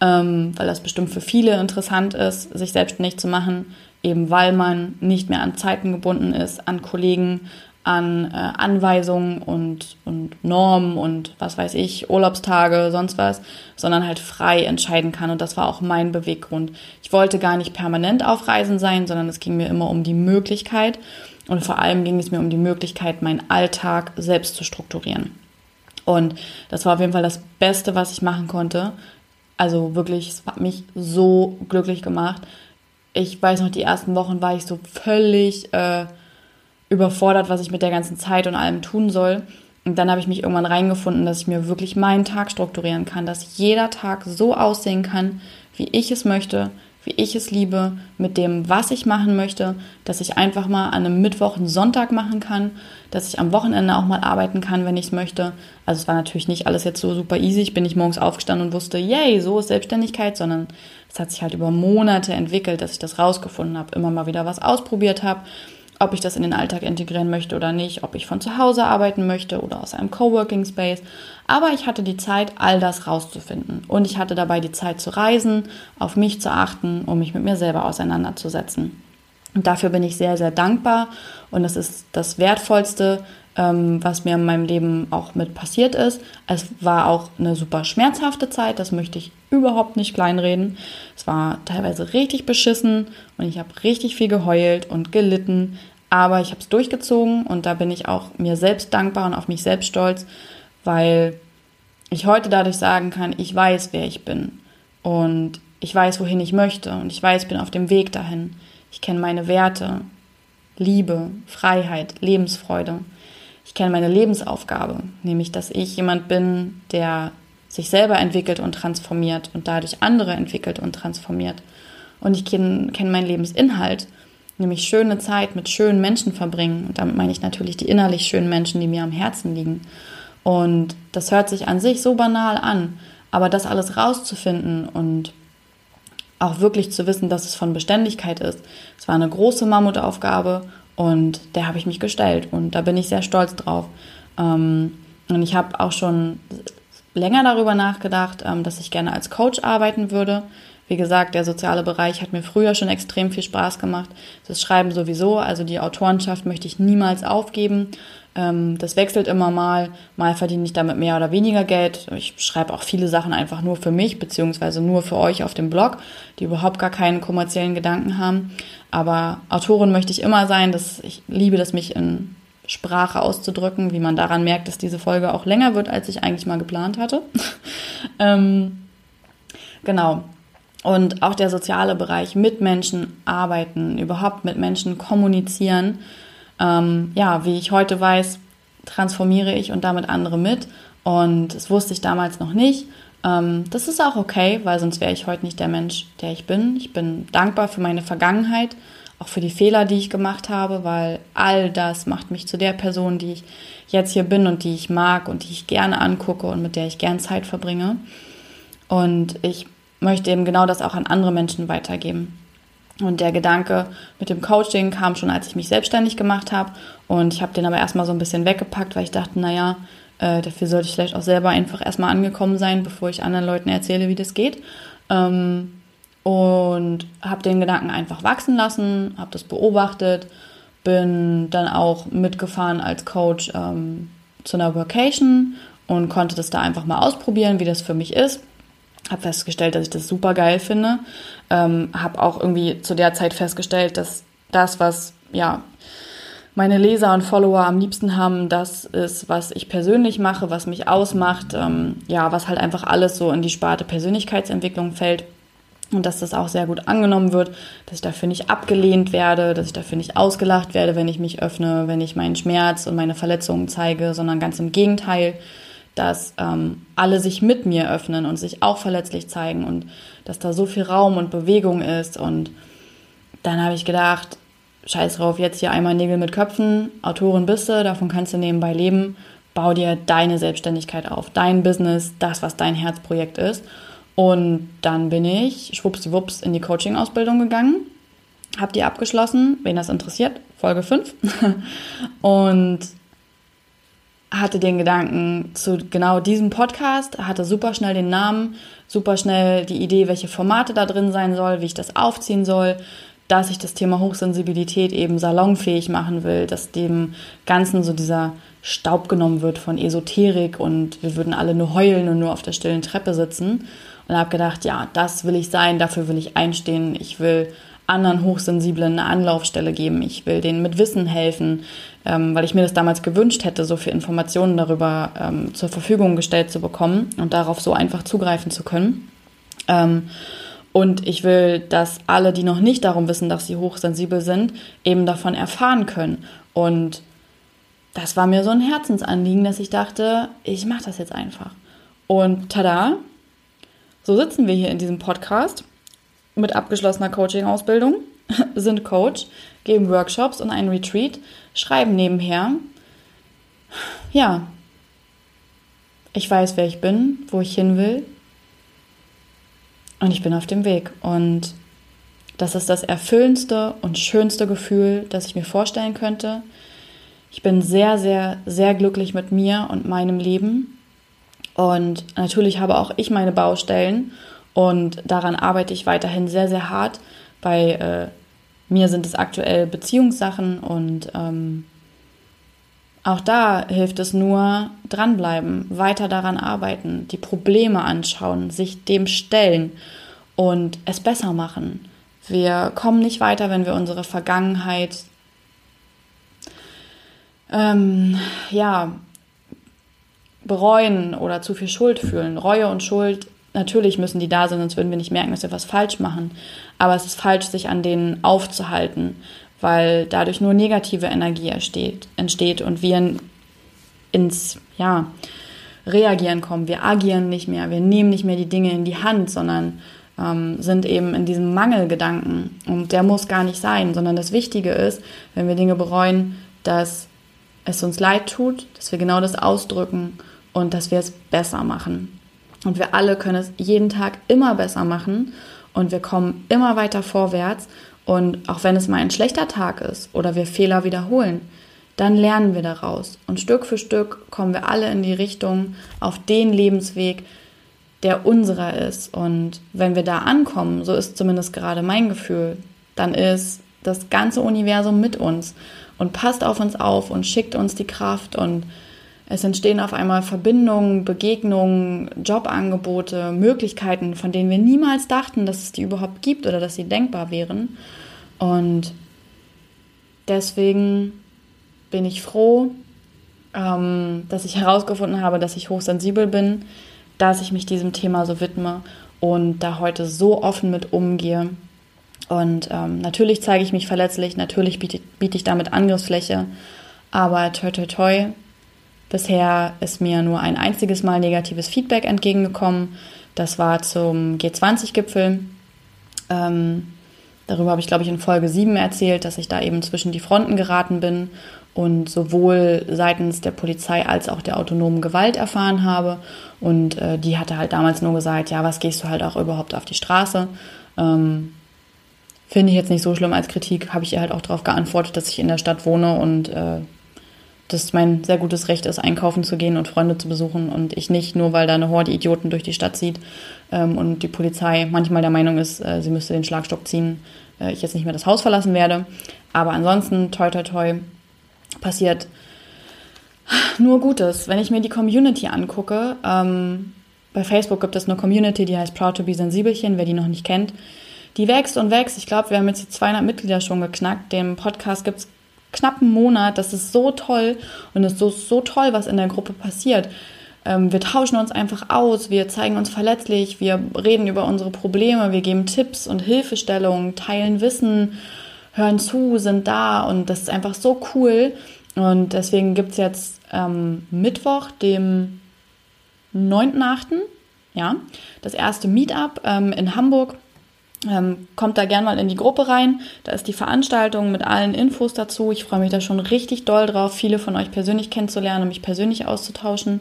ähm, weil das bestimmt für viele interessant ist, sich selbstständig zu machen, eben weil man nicht mehr an Zeiten gebunden ist, an Kollegen, an äh, Anweisungen und, und Normen und was weiß ich, Urlaubstage, sonst was, sondern halt frei entscheiden kann. Und das war auch mein Beweggrund. Ich wollte gar nicht permanent auf Reisen sein, sondern es ging mir immer um die Möglichkeit. Und vor allem ging es mir um die Möglichkeit, meinen Alltag selbst zu strukturieren. Und das war auf jeden Fall das Beste, was ich machen konnte, also wirklich, es hat mich so glücklich gemacht. Ich weiß noch, die ersten Wochen war ich so völlig äh, überfordert, was ich mit der ganzen Zeit und allem tun soll. Und dann habe ich mich irgendwann reingefunden, dass ich mir wirklich meinen Tag strukturieren kann, dass jeder Tag so aussehen kann, wie ich es möchte, wie ich es liebe, mit dem, was ich machen möchte, dass ich einfach mal an einem Mittwoch einen Sonntag machen kann, dass ich am Wochenende auch mal arbeiten kann, wenn ich es möchte. Also es war natürlich nicht alles jetzt so super easy. Ich bin nicht morgens aufgestanden und wusste, yay, so ist Selbstständigkeit, sondern es hat sich halt über Monate entwickelt, dass ich das rausgefunden habe, immer mal wieder was ausprobiert habe ob ich das in den Alltag integrieren möchte oder nicht, ob ich von zu Hause arbeiten möchte oder aus einem Coworking Space. Aber ich hatte die Zeit, all das rauszufinden. Und ich hatte dabei die Zeit zu reisen, auf mich zu achten, um mich mit mir selber auseinanderzusetzen. Und dafür bin ich sehr, sehr dankbar. Und das ist das Wertvollste, ähm, was mir in meinem Leben auch mit passiert ist. Es war auch eine super schmerzhafte Zeit, das möchte ich überhaupt nicht kleinreden. Es war teilweise richtig beschissen und ich habe richtig viel geheult und gelitten, aber ich habe es durchgezogen und da bin ich auch mir selbst dankbar und auf mich selbst stolz, weil ich heute dadurch sagen kann, ich weiß, wer ich bin und ich weiß, wohin ich möchte und ich weiß, bin auf dem Weg dahin. Ich kenne meine Werte, Liebe, Freiheit, Lebensfreude ich kenne meine Lebensaufgabe, nämlich dass ich jemand bin, der sich selber entwickelt und transformiert und dadurch andere entwickelt und transformiert. Und ich kenne kenn meinen Lebensinhalt, nämlich schöne Zeit mit schönen Menschen verbringen. Und damit meine ich natürlich die innerlich schönen Menschen, die mir am Herzen liegen. Und das hört sich an sich so banal an, aber das alles rauszufinden und auch wirklich zu wissen, dass es von Beständigkeit ist, es war eine große Mammutaufgabe und der habe ich mich gestellt und da bin ich sehr stolz drauf. Ähm, und ich habe auch schon länger darüber nachgedacht, ähm, dass ich gerne als Coach arbeiten würde. Wie gesagt, der soziale Bereich hat mir früher schon extrem viel Spaß gemacht. Das Schreiben sowieso, also die Autorenschaft möchte ich niemals aufgeben. Ähm, das wechselt immer mal. Mal verdiene ich damit mehr oder weniger Geld. Ich schreibe auch viele Sachen einfach nur für mich, beziehungsweise nur für euch auf dem Blog, die überhaupt gar keinen kommerziellen Gedanken haben. Aber Autorin möchte ich immer sein. Das, ich liebe das, mich in Sprache auszudrücken, wie man daran merkt, dass diese Folge auch länger wird, als ich eigentlich mal geplant hatte. ähm, genau. Und auch der soziale Bereich, mit Menschen arbeiten, überhaupt mit Menschen kommunizieren. Ähm, ja, wie ich heute weiß, transformiere ich und damit andere mit. Und das wusste ich damals noch nicht. Ähm, das ist auch okay, weil sonst wäre ich heute nicht der Mensch, der ich bin. Ich bin dankbar für meine Vergangenheit, auch für die Fehler, die ich gemacht habe, weil all das macht mich zu der Person, die ich jetzt hier bin und die ich mag und die ich gerne angucke und mit der ich gern Zeit verbringe. Und ich möchte eben genau das auch an andere Menschen weitergeben. Und der Gedanke mit dem Coaching kam schon, als ich mich selbstständig gemacht habe. Und ich habe den aber erstmal so ein bisschen weggepackt, weil ich dachte, naja, äh, dafür sollte ich vielleicht auch selber einfach erstmal angekommen sein, bevor ich anderen Leuten erzähle, wie das geht. Ähm, und habe den Gedanken einfach wachsen lassen, habe das beobachtet, bin dann auch mitgefahren als Coach ähm, zu einer Workation und konnte das da einfach mal ausprobieren, wie das für mich ist. Habe festgestellt, dass ich das super geil finde. Ähm, habe auch irgendwie zu der Zeit festgestellt, dass das, was ja meine Leser und Follower am liebsten haben, das ist, was ich persönlich mache, was mich ausmacht, ähm, ja, was halt einfach alles so in die Sparte Persönlichkeitsentwicklung fällt und dass das auch sehr gut angenommen wird, dass ich dafür nicht abgelehnt werde, dass ich dafür nicht ausgelacht werde, wenn ich mich öffne, wenn ich meinen Schmerz und meine Verletzungen zeige, sondern ganz im Gegenteil, dass ähm, alle sich mit mir öffnen und sich auch verletzlich zeigen und dass da so viel Raum und Bewegung ist und dann habe ich gedacht, scheiß drauf, jetzt hier einmal Nägel mit Köpfen, Autorin bist du, davon kannst du nebenbei leben, bau dir deine Selbstständigkeit auf, dein Business, das, was dein Herzprojekt ist. Und dann bin ich schwuppsdiwupps in die Coaching-Ausbildung gegangen, habe die abgeschlossen, wen das interessiert, Folge 5. und hatte den Gedanken zu genau diesem Podcast, hatte super schnell den Namen, super schnell die Idee, welche Formate da drin sein soll, wie ich das aufziehen soll, dass ich das Thema Hochsensibilität eben salonfähig machen will, dass dem Ganzen so dieser Staub genommen wird von Esoterik und wir würden alle nur heulen und nur auf der stillen Treppe sitzen. Und habe gedacht, ja, das will ich sein, dafür will ich einstehen, ich will anderen Hochsensiblen eine Anlaufstelle geben, ich will denen mit Wissen helfen, ähm, weil ich mir das damals gewünscht hätte, so viel Informationen darüber ähm, zur Verfügung gestellt zu bekommen und darauf so einfach zugreifen zu können. Ähm, und ich will, dass alle, die noch nicht darum wissen, dass sie hochsensibel sind, eben davon erfahren können. Und das war mir so ein Herzensanliegen, dass ich dachte, ich mache das jetzt einfach. Und tada, so sitzen wir hier in diesem Podcast mit abgeschlossener Coaching-Ausbildung, sind Coach, geben Workshops und einen Retreat, schreiben nebenher. Ja, ich weiß, wer ich bin, wo ich hin will und ich bin auf dem Weg. Und das ist das erfüllendste und schönste Gefühl, das ich mir vorstellen könnte. Ich bin sehr, sehr, sehr glücklich mit mir und meinem Leben. Und natürlich habe auch ich meine Baustellen und daran arbeite ich weiterhin sehr, sehr hart. Bei äh, mir sind es aktuell Beziehungssachen und ähm, auch da hilft es nur dranbleiben, weiter daran arbeiten, die Probleme anschauen, sich dem stellen und es besser machen. Wir kommen nicht weiter, wenn wir unsere Vergangenheit ähm, ja, bereuen oder zu viel Schuld fühlen. Reue und Schuld, natürlich müssen die da sein, sonst würden wir nicht merken, dass wir was falsch machen. Aber es ist falsch, sich an denen aufzuhalten weil dadurch nur negative Energie entsteht, entsteht und wir ins ja, Reagieren kommen. Wir agieren nicht mehr, wir nehmen nicht mehr die Dinge in die Hand, sondern ähm, sind eben in diesem Mangelgedanken. Und der muss gar nicht sein, sondern das Wichtige ist, wenn wir Dinge bereuen, dass es uns leid tut, dass wir genau das ausdrücken und dass wir es besser machen. Und wir alle können es jeden Tag immer besser machen und wir kommen immer weiter vorwärts und auch wenn es mal ein schlechter Tag ist oder wir Fehler wiederholen, dann lernen wir daraus. Und Stück für Stück kommen wir alle in die Richtung auf den Lebensweg, der unserer ist. Und wenn wir da ankommen, so ist zumindest gerade mein Gefühl, dann ist das ganze Universum mit uns und passt auf uns auf und schickt uns die Kraft und es entstehen auf einmal Verbindungen, Begegnungen, Jobangebote, Möglichkeiten, von denen wir niemals dachten, dass es die überhaupt gibt oder dass sie denkbar wären. Und deswegen bin ich froh, ähm, dass ich herausgefunden habe, dass ich hochsensibel bin, dass ich mich diesem Thema so widme und da heute so offen mit umgehe. Und ähm, natürlich zeige ich mich verletzlich, natürlich biete, biete ich damit Angriffsfläche, aber toi toi toi, Bisher ist mir nur ein einziges Mal negatives Feedback entgegengekommen. Das war zum G20-Gipfel. Ähm, darüber habe ich, glaube ich, in Folge 7 erzählt, dass ich da eben zwischen die Fronten geraten bin und sowohl seitens der Polizei als auch der autonomen Gewalt erfahren habe. Und äh, die hatte halt damals nur gesagt, ja, was gehst du halt auch überhaupt auf die Straße? Ähm, Finde ich jetzt nicht so schlimm als Kritik, habe ich ihr halt auch darauf geantwortet, dass ich in der Stadt wohne und äh, das mein sehr gutes Recht ist, einkaufen zu gehen und Freunde zu besuchen und ich nicht, nur weil da eine Horde Idioten durch die Stadt zieht ähm, und die Polizei manchmal der Meinung ist, äh, sie müsste den Schlagstock ziehen, äh, ich jetzt nicht mehr das Haus verlassen werde. Aber ansonsten, toi, toi, toi, passiert nur Gutes. Wenn ich mir die Community angucke, ähm, bei Facebook gibt es eine Community, die heißt Proud to be Sensibelchen, wer die noch nicht kennt. Die wächst und wächst. Ich glaube, wir haben jetzt die 200 Mitglieder schon geknackt. Den Podcast gibt es knapp einen Monat. Das ist so toll und es ist so, so toll, was in der Gruppe passiert. Ähm, wir tauschen uns einfach aus, wir zeigen uns verletzlich, wir reden über unsere Probleme, wir geben Tipps und Hilfestellungen, teilen Wissen, hören zu, sind da und das ist einfach so cool. Und deswegen gibt es jetzt ähm, Mittwoch, dem 9.8., ja, das erste Meetup ähm, in Hamburg. Ähm, kommt da gerne mal in die Gruppe rein. Da ist die Veranstaltung mit allen Infos dazu. Ich freue mich da schon richtig doll drauf, viele von euch persönlich kennenzulernen und mich persönlich auszutauschen.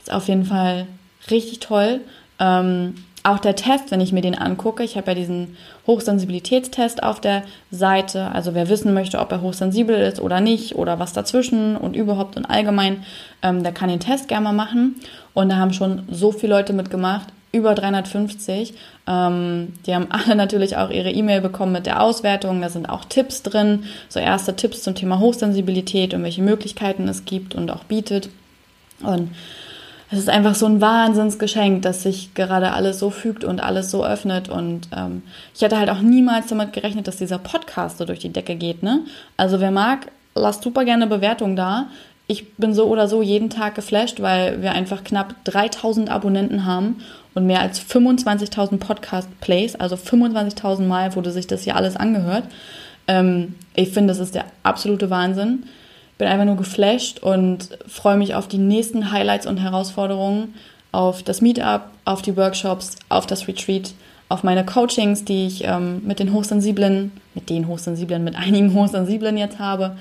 Ist auf jeden Fall richtig toll. Ähm, auch der Test, wenn ich mir den angucke, ich habe ja diesen Hochsensibilitätstest auf der Seite. Also wer wissen möchte, ob er hochsensibel ist oder nicht oder was dazwischen und überhaupt und allgemein, ähm, der kann den Test gerne mal machen. Und da haben schon so viele Leute mitgemacht, über 350. Ähm, die haben alle natürlich auch ihre E-Mail bekommen mit der Auswertung. Da sind auch Tipps drin, so erste Tipps zum Thema Hochsensibilität und welche Möglichkeiten es gibt und auch bietet. Und es ist einfach so ein Wahnsinnsgeschenk, dass sich gerade alles so fügt und alles so öffnet. Und ähm, ich hätte halt auch niemals damit gerechnet, dass dieser Podcast so durch die Decke geht. Ne? Also wer mag, lasst super gerne Bewertung da. Ich bin so oder so jeden Tag geflasht, weil wir einfach knapp 3000 Abonnenten haben und mehr als 25.000 Podcast-Plays, also 25.000 Mal wurde sich das hier alles angehört. Ähm, ich finde, das ist der absolute Wahnsinn bin einfach nur geflasht und freue mich auf die nächsten Highlights und Herausforderungen, auf das Meetup, auf die Workshops, auf das Retreat, auf meine Coachings, die ich ähm, mit den Hochsensiblen, mit den Hochsensiblen, mit einigen Hochsensiblen jetzt habe.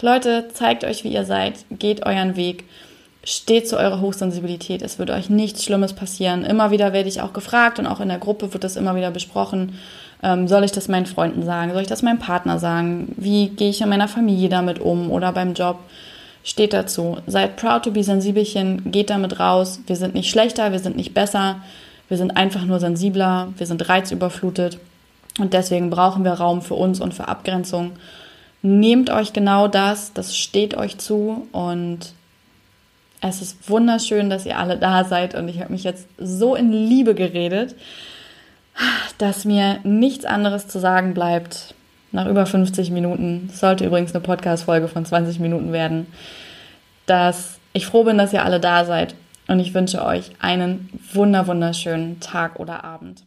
Leute, zeigt euch, wie ihr seid, geht euren Weg, steht zu eurer Hochsensibilität. Es wird euch nichts Schlimmes passieren. Immer wieder werde ich auch gefragt und auch in der Gruppe wird das immer wieder besprochen. Ähm, soll ich das meinen Freunden sagen? Soll ich das meinem Partner sagen? Wie gehe ich in meiner Familie damit um oder beim Job? Steht dazu. Seid proud to be Sensibelchen, geht damit raus. Wir sind nicht schlechter, wir sind nicht besser. Wir sind einfach nur sensibler, wir sind reizüberflutet. Und deswegen brauchen wir Raum für uns und für Abgrenzung. Nehmt euch genau das, das steht euch zu und es ist wunderschön, dass ihr alle da seid und ich habe mich jetzt so in Liebe geredet dass mir nichts anderes zu sagen bleibt nach über 50 Minuten. Es sollte übrigens eine Podcast-Folge von 20 Minuten werden. Dass ich froh bin, dass ihr alle da seid und ich wünsche euch einen wunder wunderschönen Tag oder Abend.